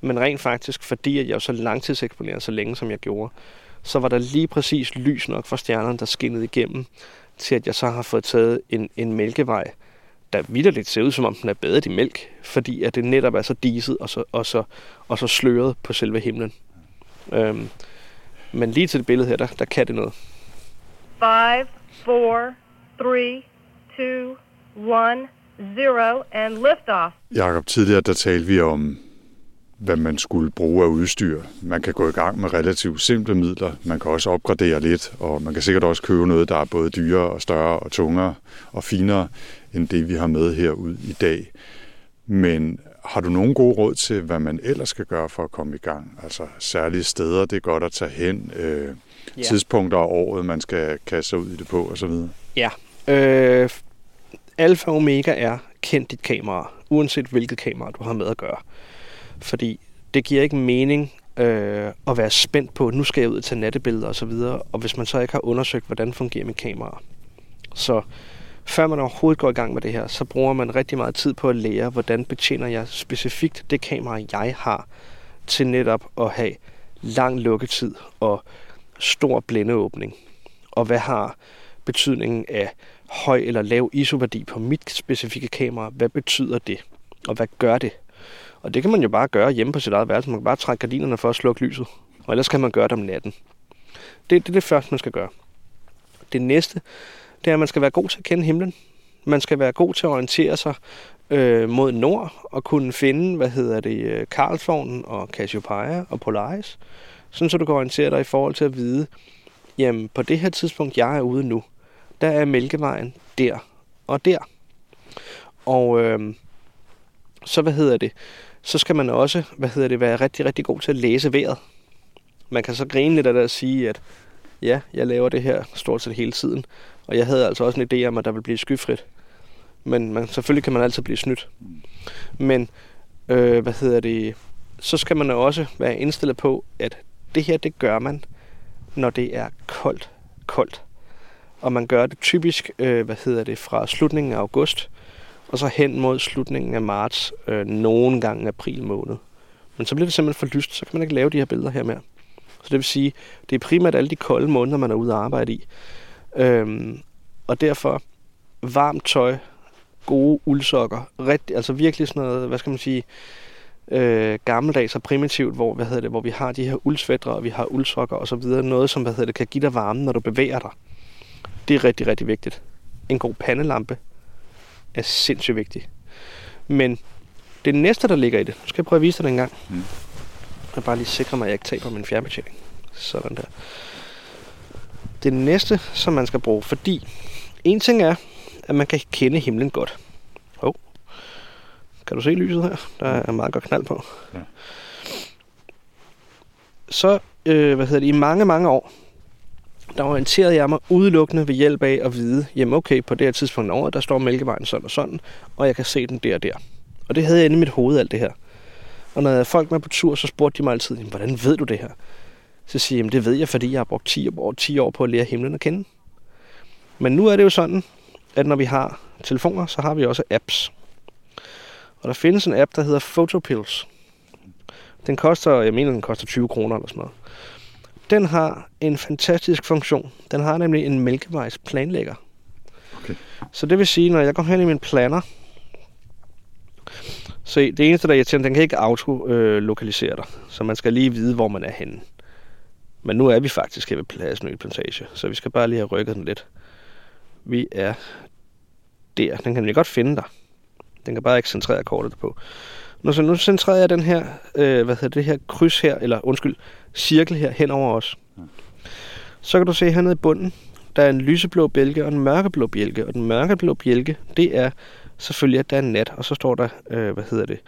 E: Men rent faktisk, fordi jeg var så langtidseksponeret så længe, som jeg gjorde, så var der lige præcis lys nok fra stjernerne, der skinnede igennem, til at jeg så har fået taget en, en mælkevej, der vidderligt ser ud, som om den er badet i mælk, fordi at det netop er så diset og så, og så, og så sløret på selve himlen. Øhm, men lige til det billede her, der, der kan det noget.
D: Five, four, three, two, one, zero, and liftoff.
C: Jakob, tidligere der talte vi om, hvad man skulle bruge af udstyr. Man kan gå i gang med relativt simple midler. Man kan også opgradere lidt, og man kan sikkert også købe noget, der er både dyrere og større og tungere og finere end det, vi har med herud i dag. Men har du nogen gode råd til, hvad man ellers skal gøre for at komme i gang? Altså særlige steder, det er godt at tage hen, øh,
E: Ja.
C: tidspunkter af året, man skal kaste sig ud i det på osv.
E: Ja. Øh, alfa og omega er, kend dit kamera, uanset hvilket kamera du har med at gøre. Fordi det giver ikke mening øh, at være spændt på, nu skal jeg ud og tage nattebilleder osv., og hvis man så ikke har undersøgt, hvordan fungerer mit kamera. Så før man overhovedet går i gang med det her, så bruger man rigtig meget tid på at lære, hvordan betjener jeg specifikt det kamera, jeg har, til netop at have lang lukketid og stor blændeåbning. Og hvad har betydningen af høj eller lav ISO-værdi på mit specifikke kamera? Hvad betyder det? Og hvad gør det? Og det kan man jo bare gøre hjemme på sit eget værelse. Man kan bare trække gardinerne for at slukke lyset. Og ellers kan man gøre det om natten. Det, det er det første, man skal gøre. Det næste, det er, at man skal være god til at kende himlen. Man skal være god til at orientere sig øh, mod nord og kunne finde, hvad hedder det, øh, Karlsvognen og Cassiopeia og Polaris. Sådan så du kan orientere dig i forhold til at vide, jamen på det her tidspunkt, jeg er ude nu, der er Mælkevejen der og der. Og øh, så hvad hedder det, så skal man også, hvad hedder det, være rigtig, rigtig god til at læse vejret. Man kan så grine lidt af det og sige, at ja, jeg laver det her stort set hele tiden, og jeg havde altså også en idé om, at der vil blive skyfrit. Men man, selvfølgelig kan man altid blive snydt. Men, øh, hvad hedder det, så skal man også være indstillet på, at det her, det gør man, når det er koldt, koldt. Og man gør det typisk, øh, hvad hedder det, fra slutningen af august, og så hen mod slutningen af marts, øh, nogen gange april måned. Men så bliver det simpelthen for lyst, så kan man ikke lave de her billeder her mere. Så det vil sige, det er primært alle de kolde måneder, man er ude at arbejde i. Øhm, og derfor varmt tøj, gode uldsokker, rigtig, altså virkelig sådan noget, hvad skal man sige, øh, gammeldags og primitivt, hvor, hvad hedder det, hvor vi har de her uldsvætter, og vi har uldsokker og så videre. Noget, som hvad hedder det, kan give dig varme, når du bevæger dig. Det er rigtig, rigtig vigtigt. En god pandelampe er sindssygt vigtig. Men det næste, der ligger i det, nu skal jeg prøve at vise dig det en gang.
C: Mm.
E: Jeg bare lige sikre mig, at jeg ikke taber min fjernbetjening. Sådan der. Det næste, som man skal bruge, fordi en ting er, at man kan kende himlen godt. Hov. Kan du se lyset her? Der er meget godt knald på.
C: Ja.
E: Så, øh, hvad hedder det, i mange, mange år, der orienterede jeg mig udelukkende ved hjælp af at vide, jamen okay, på det her tidspunkt over, der står Mælkevejen sådan og sådan, og jeg kan se den der og der. Og det havde jeg inde i mit hoved, alt det her. Og når jeg havde folk med på tur, så spurgte de mig altid, jamen, hvordan ved du det her? Så siger jeg, jamen det ved jeg, fordi jeg har brugt 10 år, 10 år på at lære himlen at kende. Men nu er det jo sådan, at når vi har telefoner, så har vi også apps. Og der findes en app, der hedder Photopills. Den koster, jeg mener, den koster 20 kroner eller sådan noget. Den har en fantastisk funktion. Den har nemlig en mælkevejs planlægger.
C: Okay.
E: Så det vil sige, når jeg går hen i min planner, så det eneste, der er irriterende, den kan ikke auto-lokalisere dig. Så man skal lige vide, hvor man er henne. Men nu er vi faktisk her ved Pladsen Plantage, så vi skal bare lige have rykket den lidt. Vi er der. Den kan jeg godt finde dig. Den kan bare ikke centrere kortet på. Nu, så nu centrerer jeg den her, øh, hvad hedder det her kryds her, eller undskyld, cirkel her hen over os. Så kan du se hernede i bunden, der er en lyseblå bjælke og en mørkeblå bjælke. Og den mørkeblå bjælke, det er selvfølgelig, at der er nat. Og så står der, øh, hvad hedder det,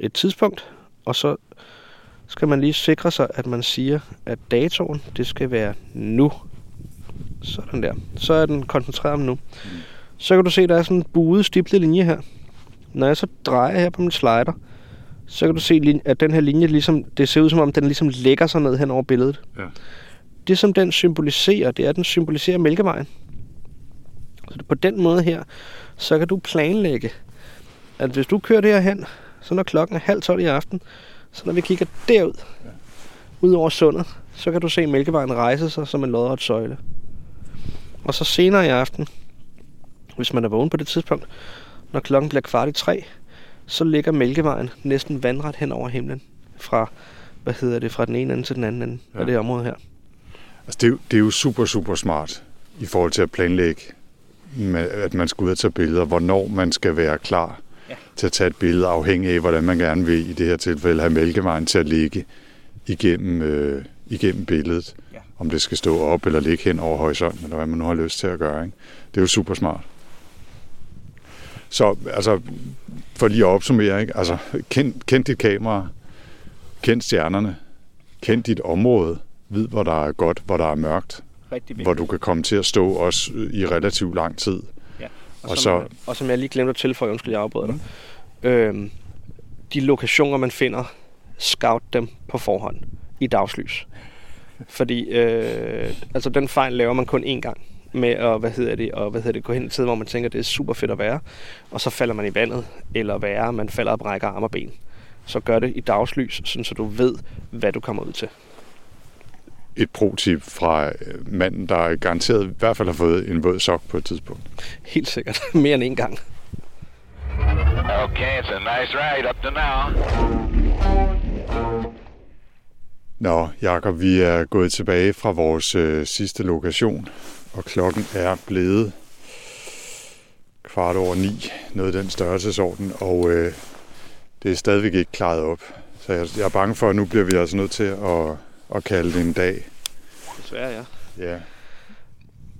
E: et tidspunkt. Og så skal man lige sikre sig, at man siger, at datoen, det skal være nu. Sådan der. Så er den koncentreret om nu. Så kan du se, der er sådan en buet, stiplet linje her. Når jeg så drejer her på min slider, så kan du se, at den her linje ligesom, det ser ud som om, den ligesom lægger sig ned hen over billedet.
C: Ja.
E: Det som den symboliserer, det er, at den symboliserer Mælkevejen. Så på den måde her, så kan du planlægge, at hvis du kører det her hen, så når klokken er halv tolv i aften, så når vi kigger derud, ja. ud over sundet, så kan du se Mælkevejen rejse sig som en lodret søjle. Og så senere i aften, hvis man er vågen på det tidspunkt, når klokken bliver kvart i tre, så ligger Mælkevejen næsten vandret hen over himlen fra, hvad hedder det, fra den ene ende til den anden ende ja. af det område her.
C: Altså, det, er jo, det er jo super, super smart i forhold til at planlægge, med, at man skal ud og tage billeder, hvornår man skal være klar ja. til at tage et billede, afhængig af, hvordan man gerne vil i det her tilfælde have mælkevejen til at ligge igennem, øh, igennem billedet. Ja. Om det skal stå op eller ligge hen over horisonten, eller hvad man nu har lyst til at gøre. Ikke? Det er jo super smart. Så altså, for lige at opsummere, ikke? Altså, kend, kend dit kamera, kend stjernerne, kend dit område, vid, hvor der er godt, hvor der er mørkt,
E: Rigtig
C: hvor du kan komme til at stå også i relativt lang tid.
E: Ja.
C: Og
E: Og,
C: så-
E: som, så... og som jeg lige glemte at tilføje, undskyld, jeg afbryder dig. Øhm, de lokationer, man finder, scout dem på forhånd i dagslys. Fordi øh, altså den fejl laver man kun én gang med at, hvad hedder det, og, hvad hedder det, gå hen et sted, hvor man tænker, det er super fedt at være, og så falder man i vandet, eller værre, man falder og brækker arme og ben. Så gør det i dagslys, sådan så du ved, hvad du kommer ud til.
C: Et pro-tip fra øh, manden, der garanteret i hvert fald har fået en våd sok på et tidspunkt.
E: Helt sikkert. Mere end en gang.
A: Okay, it's a nice ride up to now.
C: Nå, Jakob, vi er gået tilbage fra vores øh, sidste lokation, og klokken er blevet kvart over ni, noget af den størrelsesorden, og øh, det er stadigvæk ikke klaret op. Så jeg, jeg er bange for, at nu bliver vi altså nødt til at, at kalde det en dag.
E: Desværre, ja.
C: Ja,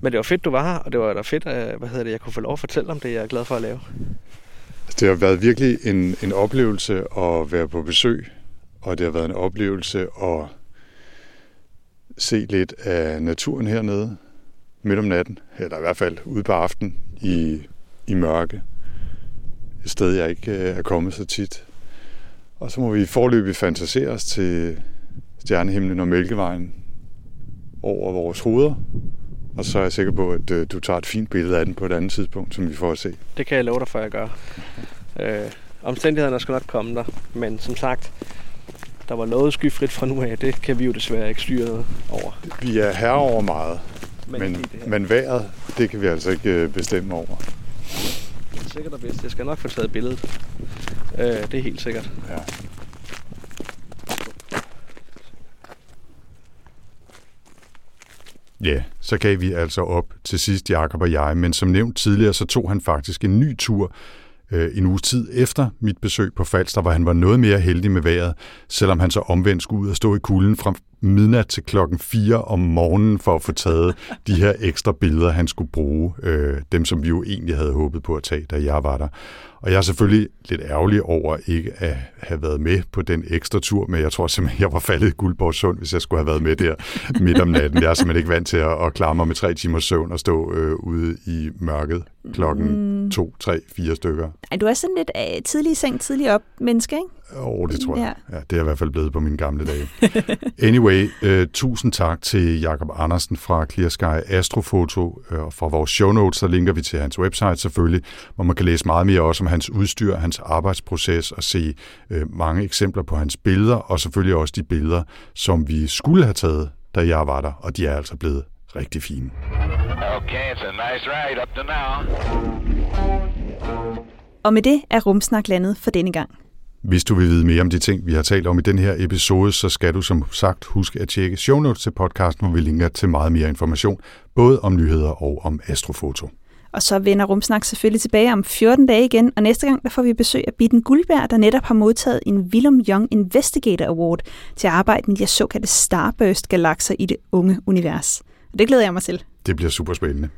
E: Men det var fedt, du var her, og det var da fedt, at, hvad hedder det, jeg kunne få lov at fortælle om det, jeg er glad for at lave.
C: Det har været virkelig en, en oplevelse at være på besøg, og det har været en oplevelse at se lidt af naturen hernede midt om natten, eller i hvert fald ude på aften i, i mørke. Et sted, jeg ikke øh, er kommet så tit. Og så må vi forløbig fantasere os til stjernehimlen og Mælkevejen over vores hoveder. Og så er jeg sikker på, at øh, du tager et fint billede af den på et andet tidspunkt, som vi får at se.
E: Det kan jeg love dig for, at jeg gør. Øh, omstændighederne skal nok komme der, men som sagt, der var noget skyfrit fra nu af. Det kan vi jo desværre ikke styre noget over.
C: Vi er herre over meget,
E: Men,
C: men,
E: det her.
C: vejret, det kan vi altså ikke øh, bestemme over.
E: sikkert og bedst. Jeg skal nok få taget billedet. Øh, det er helt sikkert.
C: Ja. Ja, så gav vi altså op til sidst, Jakob og jeg, men som nævnt tidligere, så tog han faktisk en ny tur øh, en uge tid efter mit besøg på Falster, hvor han var noget mere heldig med vejret, selvom han så omvendt skulle ud og stå i kulden fra midnat til klokken 4 om morgenen for at få taget de her ekstra billeder, han skulle bruge, øh, dem som vi jo egentlig havde håbet på at tage, da jeg var der. Og jeg er selvfølgelig lidt ærgerlig over ikke at have været med på den ekstra tur, men jeg tror simpelthen, jeg var faldet i Guldborg Sund, hvis jeg skulle have været med der midt om natten. Jeg er simpelthen ikke vant til at, at klare mig med tre timers søvn og stå øh, ude i mørket klokken to, tre, fire stykker.
B: Du er sådan lidt øh, tidlig i seng, tidlig op menneske, ikke?
C: Åh, oh, det tror jeg.
B: Ja.
C: Ja, det er i hvert fald blevet på mine gamle dage. Anyway, øh, tusind tak til Jakob Andersen fra Clear Sky Astrofoto. Øh, og fra vores show notes, der linker vi til hans website selvfølgelig, hvor man kan læse meget mere også om hans udstyr, hans arbejdsproces og se øh, mange eksempler på hans billeder, og selvfølgelig også de billeder, som vi skulle have taget, da jeg var der, og de er altså blevet rigtig fine.
A: Okay, it's a nice ride up to now.
B: Og med det er Rumsnak landet for denne gang.
C: Hvis du vil vide mere om de ting, vi har talt om i den her episode, så skal du som sagt huske at tjekke show notes til podcasten, hvor vi linker til meget mere information, både om nyheder og om astrofoto.
B: Og så vender Rumsnak selvfølgelig tilbage om 14 dage igen, og næste gang der får vi besøg af Bitten Guldberg, der netop har modtaget en Willem Young Investigator Award til at arbejde med de såkaldte Starburst-galakser i det unge univers. Og det glæder jeg mig til.
C: Det bliver super spændende.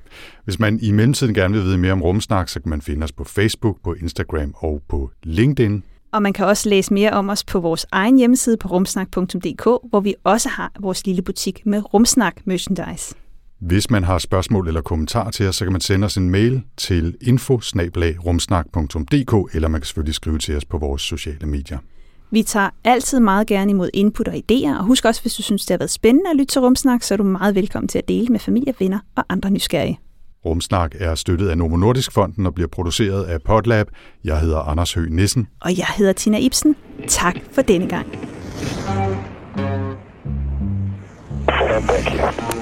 C: Hvis man i mellemtiden gerne vil vide mere om rumsnak, så kan man finde os på Facebook, på Instagram og på LinkedIn.
B: Og man kan også læse mere om os på vores egen hjemmeside på rumsnak.dk, hvor vi også har vores lille butik med Rumsnak merchandise.
C: Hvis man har spørgsmål eller kommentarer til os, så kan man sende os en mail til info eller man kan selvfølgelig skrive til os på vores sociale medier.
B: Vi tager altid meget gerne imod input og idéer, og husk også, hvis du synes, det har været spændende at lytte til Rumsnak, så er du meget velkommen til at dele med familie, venner og andre nysgerrige.
C: Rumsnak er støttet af Novo Nordisk Fonden og bliver produceret af Podlab. Jeg hedder Anders Høgh Nissen.
B: Og jeg hedder Tina Ibsen. Tak for denne gang.
F: Thank you.